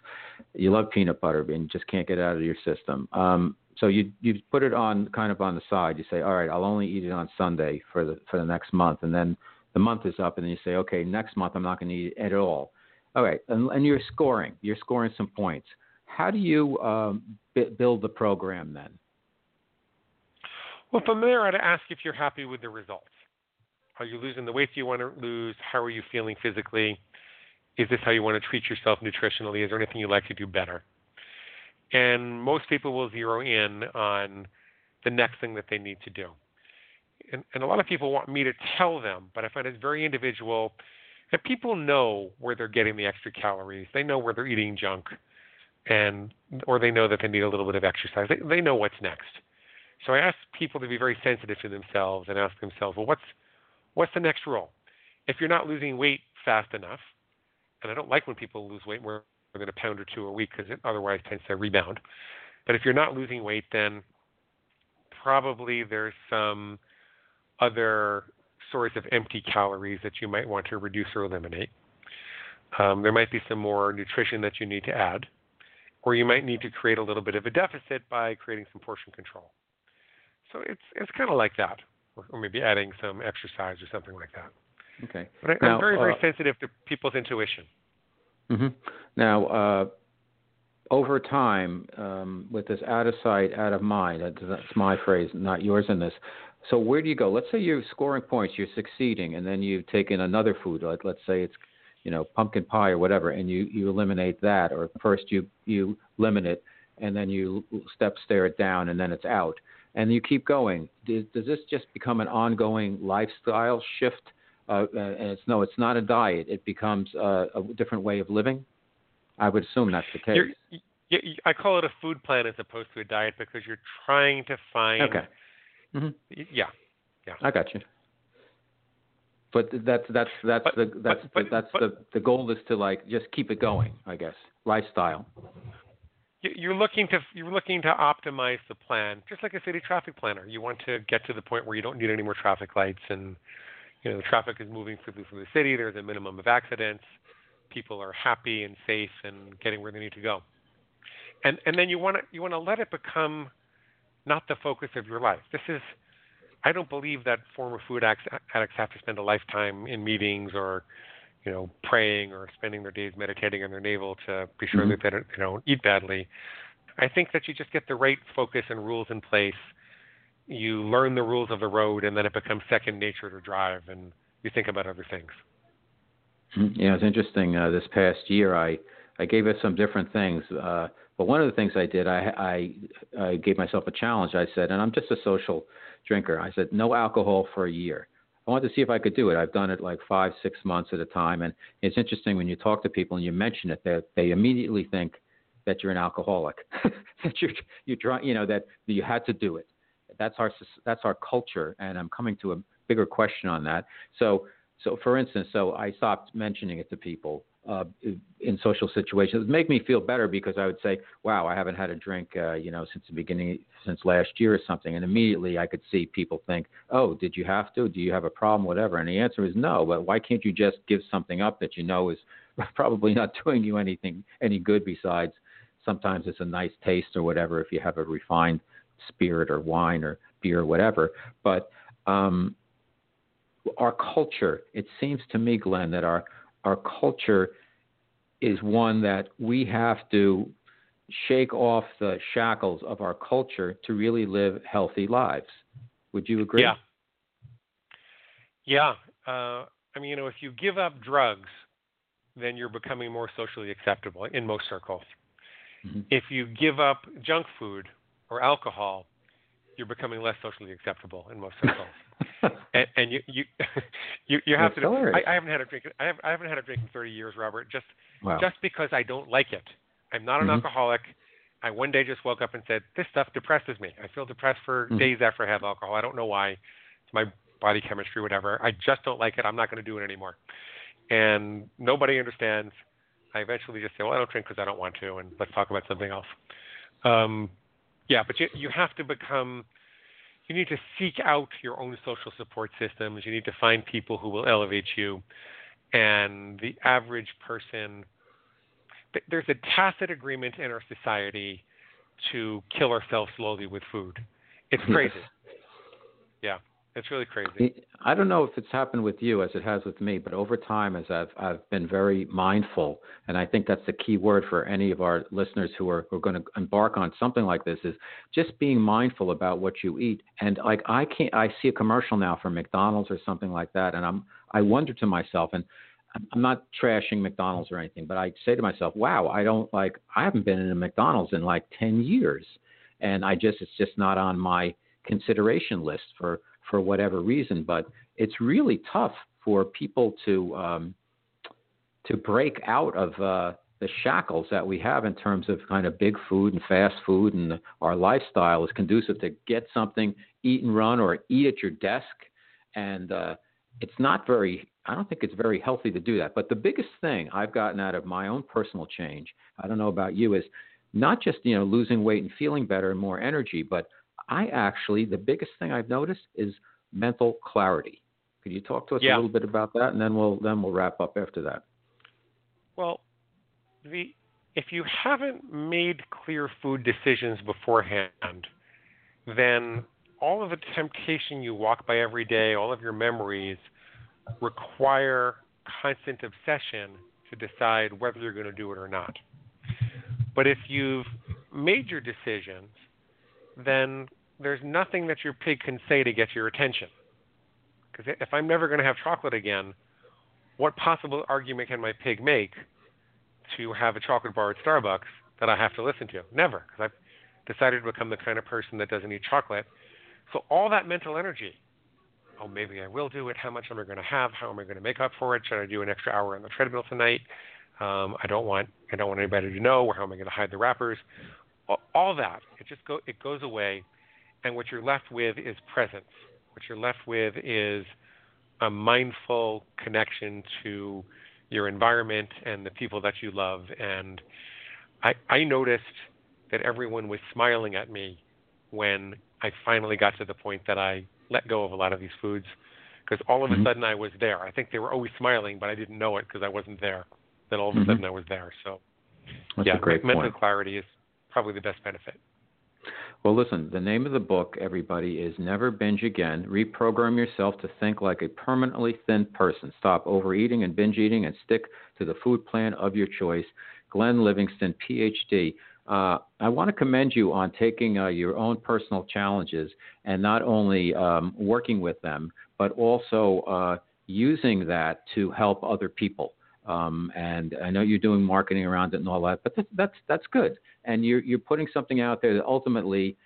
you love peanut butter and just can't get it out of your system. Um, so you you put it on kind of on the side. You say, all right, I'll only eat it on Sunday for the for the next month, and then the month is up, and then you say, okay, next month I'm not going to eat it at all. All right, and, and you're scoring. You're scoring some points. How do you um, b- build the program then? Well, from there, I'd ask if you're happy with the results. Are you losing the weight you want to lose? How are you feeling physically? Is this how you want to treat yourself nutritionally? Is there anything you'd like to do better? And most people will zero in on the next thing that they need to do. And, and a lot of people want me to tell them, but I find it's very individual. And people know where they're getting the extra calories. They know where they're eating junk and or they know that they need a little bit of exercise. They, they know what's next. So I ask people to be very sensitive to themselves and ask themselves, well, what's what's the next rule? If you're not losing weight fast enough, and I don't like when people lose weight more than a pound or two a week because it otherwise tends to rebound. But if you're not losing weight, then probably there's some other source of empty calories that you might want to reduce or eliminate. Um, there might be some more nutrition that you need to add or you might need to create a little bit of a deficit by creating some portion control. So it's it's kind of like that, or, maybe adding some exercise or something like that. Okay. But I, am very very uh, sensitive to people's intuition. Mm-hmm. Now, uh, over time, um, with this out of sight, out of mind, that's my phrase, not yours in this. So where do you go? Let's say you're scoring points, you're succeeding, and then you've taken another food. Like let's say it's you know pumpkin pie or whatever, and you you eliminate that, or first you you limit it, and then you step stare it down, and then it's out, and you keep going. Does, does this just become an ongoing lifestyle shift? Uh, uh and it's no, it's not a diet. It becomes a, a different way of living. I would assume that's the case. You're, I call it a food plan as opposed to a diet because you're trying to find. Okay. Mm-hmm. Yeah. Yeah. I got you. But that's that's that's but, the that's but, the, that's but, the the goal is to like just keep it going, I guess. Lifestyle. You're looking to you're looking to optimize the plan, just like a city traffic planner. You want to get to the point where you don't need any more traffic lights, and you know the traffic is moving through through the city. There's a minimum of accidents. People are happy and safe and getting where they need to go. And and then you want to you want to let it become not the focus of your life. This is I don't believe that former food addicts have to spend a lifetime in meetings or, you know, praying or spending their days meditating on their navel to be sure mm-hmm. that they don't, you know, eat badly. I think that you just get the right focus and rules in place. You learn the rules of the road, and then it becomes second nature to drive, and you think about other things. Mm-hmm. Yeah, it's interesting. Uh, this past year, I I gave us some different things. Uh, but one of the things I did, I, I I gave myself a challenge. I said, and I'm just a social drinker. I said, no alcohol for a year. I wanted to see if I could do it. I've done it like five, six months at a time. And it's interesting when you talk to people and you mention it, that they immediately think that you're an alcoholic, (laughs) that you're, you're trying, you know, that you had to do it. That's our, that's our culture. And I'm coming to a bigger question on that. So so for instance, so I stopped mentioning it to people uh, in social situations. It would make me feel better because I would say, "Wow, I haven't had a drink, uh, you know, since the beginning, since last year or something." And immediately I could see people think, "Oh, did you have to? Do you have a problem? Whatever." And the answer is no. But why can't you just give something up that you know is (laughs) probably not doing you anything any good besides sometimes it's a nice taste or whatever if you have a refined spirit or wine or beer or whatever. But um, our culture, it seems to me, Glenn, that our our culture is one that we have to shake off the shackles of our culture to really live healthy lives. Would you agree? Yeah. Yeah. Uh, I mean, you know, if you give up drugs, then you're becoming more socially acceptable in most circles. Mm-hmm. If you give up junk food or alcohol, you're becoming less socially acceptable in most circles. (laughs) (laughs) and, and you you (laughs) you, you have That's to. I, I haven't had a drink. I, have, I haven't had a drink in 30 years, Robert. Just wow. just because I don't like it. I'm not an mm-hmm. alcoholic. I one day just woke up and said, "This stuff depresses me. I feel depressed for mm-hmm. days after I have alcohol. I don't know why. It's my body chemistry, whatever. I just don't like it. I'm not going to do it anymore." And nobody understands. I eventually just say, "Well, I don't drink because I don't want to, and let's talk about something else." Um, yeah, but you you have to become you need to seek out your own social support systems. You need to find people who will elevate you. And the average person, there's a tacit agreement in our society to kill ourselves slowly with food. It's crazy. yeah. It's really crazy. I don't know if it's happened with you as it has with me, but over time, as I've I've been very mindful, and I think that's the key word for any of our listeners who are who are going to embark on something like this is just being mindful about what you eat. And like I can't, I see a commercial now for McDonald's or something like that, and I'm I wonder to myself, and I'm not trashing McDonald's or anything, but I say to myself, wow, I don't like I haven't been in a McDonald's in like 10 years, and I just it's just not on my consideration list for for whatever reason. But it's really tough for people to um, to break out of uh, the shackles that we have in terms of kind of big food and fast food, and our lifestyle is conducive to get something, eat and run, or eat at your desk, and uh, it's not very. I don't think it's very healthy to do that. But the biggest thing I've gotten out of my own personal change, I don't know about you, is not just you know losing weight and feeling better and more energy, but I actually, the biggest thing I've noticed is mental clarity. Could you talk to us yeah. a little bit about that, and then we'll then we'll wrap up after that. Well, the if you haven't made clear food decisions beforehand, then all of the temptation you walk by every day, all of your memories require constant obsession to decide whether you're going to do it or not. But if you've made your decisions then there's nothing that your pig can say to get your attention. Because if I'm never going to have chocolate again, what possible argument can my pig make to have a chocolate bar at Starbucks that I have to listen to? Never, because I've decided to become the kind of person that doesn't eat chocolate. So all that mental energy, oh, maybe I will do it. How much am I going to have? How am I going to make up for it? Should I do an extra hour on the treadmill tonight? Um, I don't want I don't want anybody to know. Or how am I going to hide the wrappers? All that it just go it goes away, and what you're left with is presence. What you're left with is a mindful connection to your environment and the people that you love. And I, I noticed that everyone was smiling at me when I finally got to the point that I let go of a lot of these foods because all of a mm-hmm. sudden I was there. I think they were always smiling, but I didn't know it because I wasn't there. Then all of a mm-hmm. sudden I was there. So, That's yeah, a great mental point. clarity is probably the best benefit. Well, listen, the name of the book, everybody, is Never Binge Again. Reprogram yourself to think like a permanently thin person. Stop overeating and binge eating and stick to the food plan of your choice. Glenn Livingston, PhD. Uh, I want to commend you on taking uh, your own personal challenges and not only um, working with them, but also uh, using that to help other people. Um, and I know you're doing marketing around it and all that, but that's that's, that's good. And you're you're putting something out there that ultimately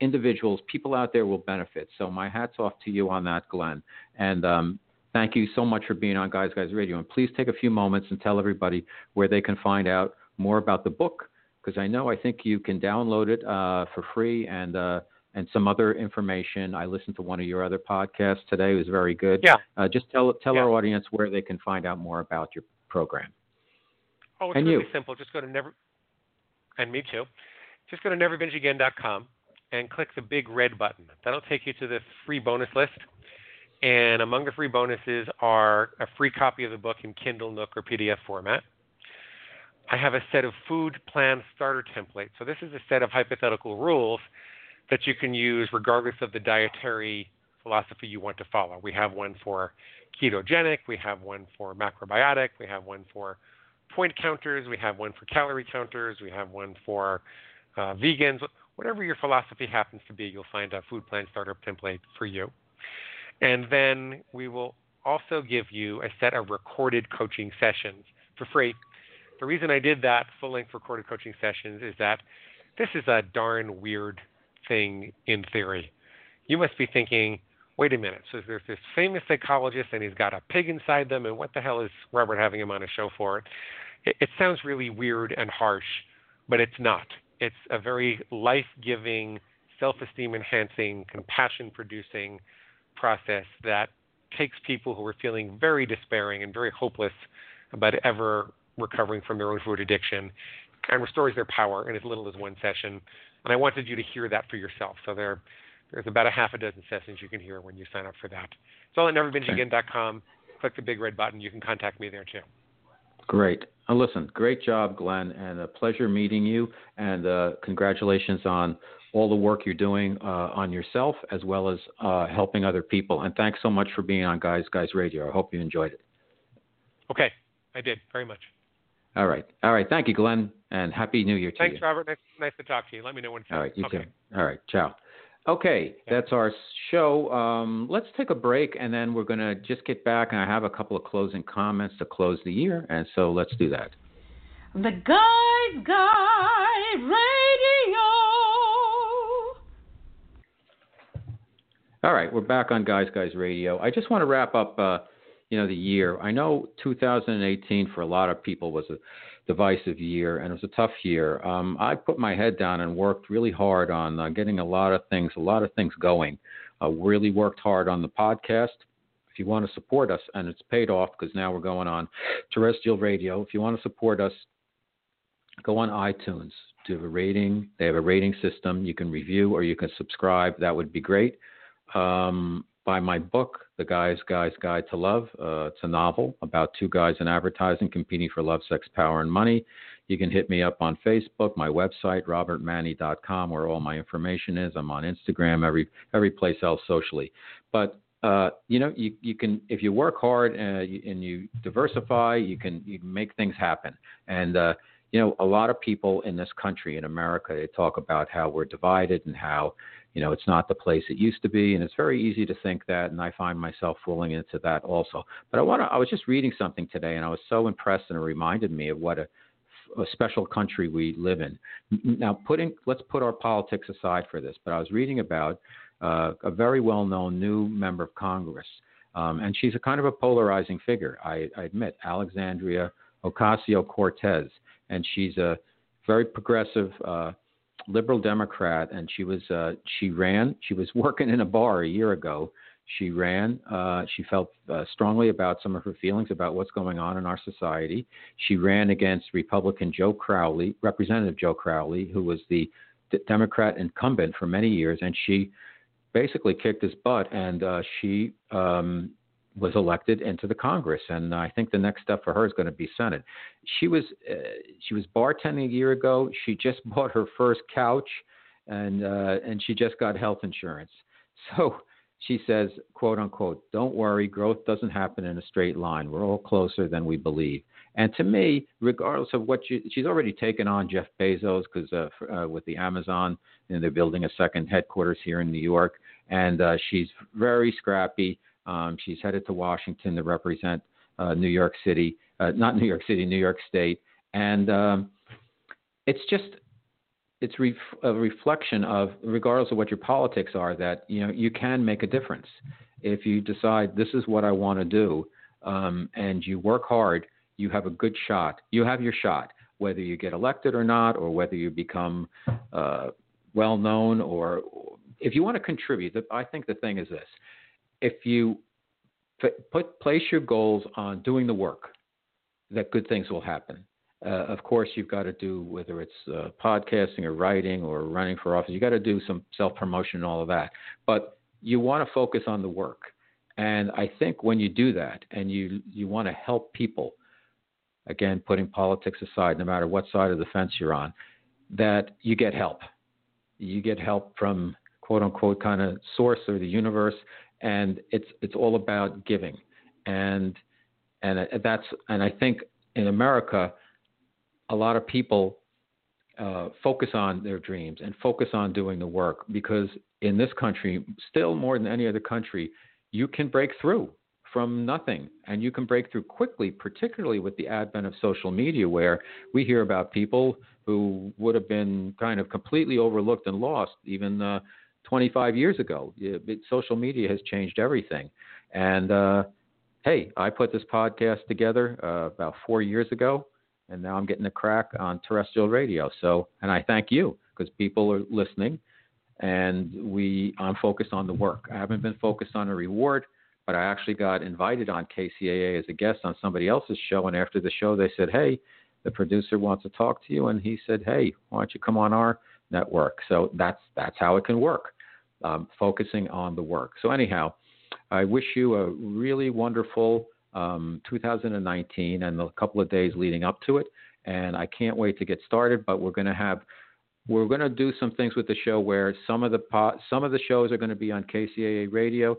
individuals, people out there will benefit. So my hats off to you on that, Glenn. And um, thank you so much for being on Guys Guys Radio. And please take a few moments and tell everybody where they can find out more about the book, because I know I think you can download it uh, for free and uh, and some other information. I listened to one of your other podcasts today; it was very good. Yeah. Uh, just tell tell Yeah. our audience where they can find out more about your program. Oh, it's And really you. simple. Just go to never, and me too. Just go to neverbingeagain.com and click the big red button. That'll take you to the free bonus list. And among the free bonuses are a free copy of the book in Kindle, Nook, or PDF format. I have a set of food plan starter templates. So this is a set of hypothetical rules that you can use regardless of the dietary philosophy you want to follow. We have one for ketogenic, we have one for macrobiotic, we have one for point counters, we have one for calorie counters, we have one for uh, vegans. Whatever your philosophy happens to be, you'll find a food plan starter template for you. And then we will also give you a set of recorded coaching sessions for free. The reason I did that full length recorded coaching sessions is that this is a darn weird thing in theory. You must be thinking, wait a minute, so there's this famous psychologist and he's got a pig inside them, and what the hell is Robert having him on a show for? It, it sounds really weird and harsh, but it's not. It's a very life giving, self esteem enhancing, compassion producing process that takes people who are feeling very despairing and very hopeless about ever recovering from their own food addiction and restores their power in as little as one session. And I wanted you to hear that for yourself. So there, there's about a half a dozen sessions you can hear when you sign up for that. It's all at neverbingeagain.com. Click the big red button. You can contact me there too. Great. Uh, listen, great job, Glenn, and a pleasure meeting you. And uh, congratulations on all the work you're doing uh, on yourself as well as uh, helping other people. And thanks so much for being on Guys Guys Radio. I hope you enjoyed it. Okay, I did very much. All right. All right. Thank you, Glenn, and Happy New Year to Thanks, you. Thanks, Robert. Nice, nice to talk to you. Let me know when. All right. You okay. too. All right. Ciao. Okay, Yeah. that's our show. Um, let's take a break, and then we're going to just get back. And I have a couple of closing comments to close the year, and so let's do that. The Guys Guy Radio. All right, we're back on Guys Guys Radio. I just want to wrap up, uh, you know, the year. I know 2018 for a lot of people was a divisive year, and it was a tough year. Um, I put my head down and worked really hard on uh, getting a lot of things, a lot of things going. Uh, really worked hard on the podcast. If you want to support us, and it's paid off because now we're going on terrestrial radio. If you want to support us, go on iTunes. Do a rating. They have a rating system. You can review or you can subscribe. That would be great um, by my book, The Guy's Guy's Guide to Love. Uh, it's a novel about two guys in advertising competing for love, sex, power, and money. You can hit me up on Facebook, my website, robertmanni.com, where all my information is. I'm on Instagram, every every place else socially. But uh, you know, you, you can if you work hard uh, you, and you diversify, you can you can make things happen. And uh, you know, a lot of people in this country, in America, they talk about how we're divided and how you know it's not the place it used to be and it's very easy to think that and i find myself falling into that also. But i want to i was just reading something today and i was so impressed and it reminded me of what a, a special country we live in. Now putting let's put our politics aside for this but i was reading about uh, a very well known new member of congress um, and she's a kind of a polarizing figure i, I admit alexandria ocasio-cortez and she's a very progressive uh, liberal Democrat, and she was uh, she ran. She was (laughs) working in a bar a year ago. She ran. Uh, she felt uh, strongly about some of her feelings about what's going on in our society. She ran against Republican Joe Crowley, Representative Joe Crowley, who was the D- Democrat incumbent for many years, and she basically kicked his butt. And uh, she um, was elected into the Congress, and I think the next step for her is going to be Senate. She was uh, she was bartending a year ago. She just (laughs) bought her first couch, and uh, and she just got health insurance. (laughs) So she says, "quote unquote," don't worry, growth doesn't happen in a straight line. We're all closer than we believe. And to me, regardless of what she's already taken on Jeff Bezos because uh, uh, with the Amazon, and they're building a second headquarters here in New York, and uh, she's very scrappy. Um, she's headed to Washington to represent uh, New York City, uh, not New York City, New York State, and um, it's just it's a reflection of, regardless of what your politics are, that you know you can make a difference if you decide this is what I want to do, um, and you work hard. You have a good shot. You have your shot, whether you get elected or not, or whether you become uh, well known or if you want to contribute, I think the thing is this: if you put place your goals on doing the work, that good things will happen. Uh, of course, you've got to do whether it's uh, podcasting or writing or running for office. You got to do some self promotion and all of that. But you want to focus on the work. And I think when you do that and you you want to help people, again, putting politics aside, no matter what side of the fence you're on, that you get help. You get help from quote unquote kind of source or the universe, and it's it's all about giving. And and that's and I think in America a lot of people uh, focus on their dreams and focus on doing the work because in this country, still more than any other country, you can break through from nothing and you can break through quickly, particularly with the advent of social media, where we hear about people who would have been kind of completely overlooked and lost even uh, 25 years ago. social media has changed everything. And uh, hey, I put this podcast together uh, about four years ago and now I'm getting a crack on terrestrial radio. So, and I thank you because people are listening, and we I'm focused on the work. I haven't been focused on a reward, but I actually got invited on KCAA as a guest on somebody else's show, and after the show, they said, "Hey, the producer wants to talk to you," and he said, "Hey, why don't you come on our network?" So that's that's how it can work, um, focusing on the work. So anyhow, I wish you a really wonderful um, 2019 and a couple of days leading up to it. And I can't wait to get started. But we're going to have we're going to do some things with the show where some of the po- some of the shows are going to be on KCAA radio,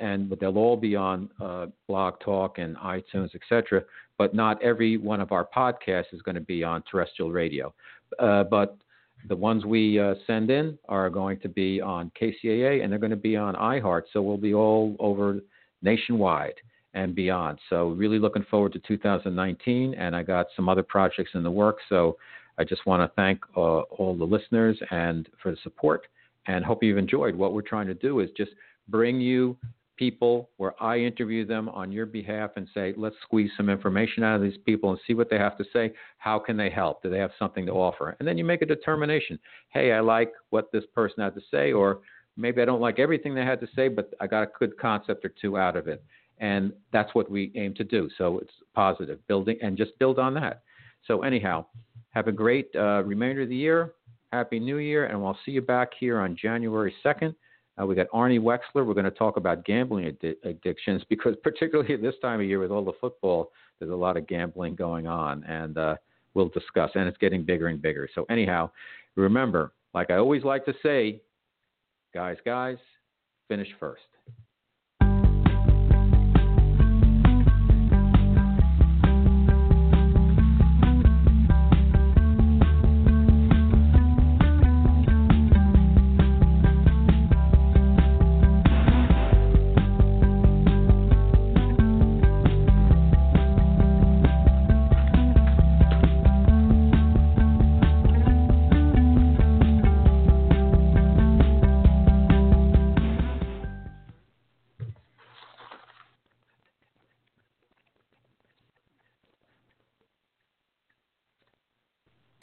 and but they'll all be on uh, Blog Talk and iTunes, etc. But not every one of our podcasts is going to be on terrestrial radio. Uh, but the ones we uh, send in are going to be on KCAA and they're going to be on iHeart. So we'll be all over nationwide and beyond. So really looking forward to 2019, and I got some other projects in the works. So I just want to thank uh, all the listeners and for the support, and hope you've enjoyed. What we're trying to do is just bring you people where I interview them on your behalf and say, let's squeeze some information out of these people and see what they have to say. How can they help? Do they have something to offer? And then you make a determination. Hey, I like what this person had to say, or maybe I don't like everything they had to say, but I got a good concept or two out of it and that's what we aim to do. So it's positive building and just build on that. So anyhow, have a great uh, remainder of the year. Happy New Year, and we'll see you back here on January 2nd. Uh, we got Arnie Wexler. We're going to talk about gambling ad- addictions because, particularly at (laughs) this time of year with all the football, there's a lot of gambling going on, and uh, we'll discuss. And it's getting bigger and bigger. So, anyhow, remember, like I always like to say, guys, guys, finish first.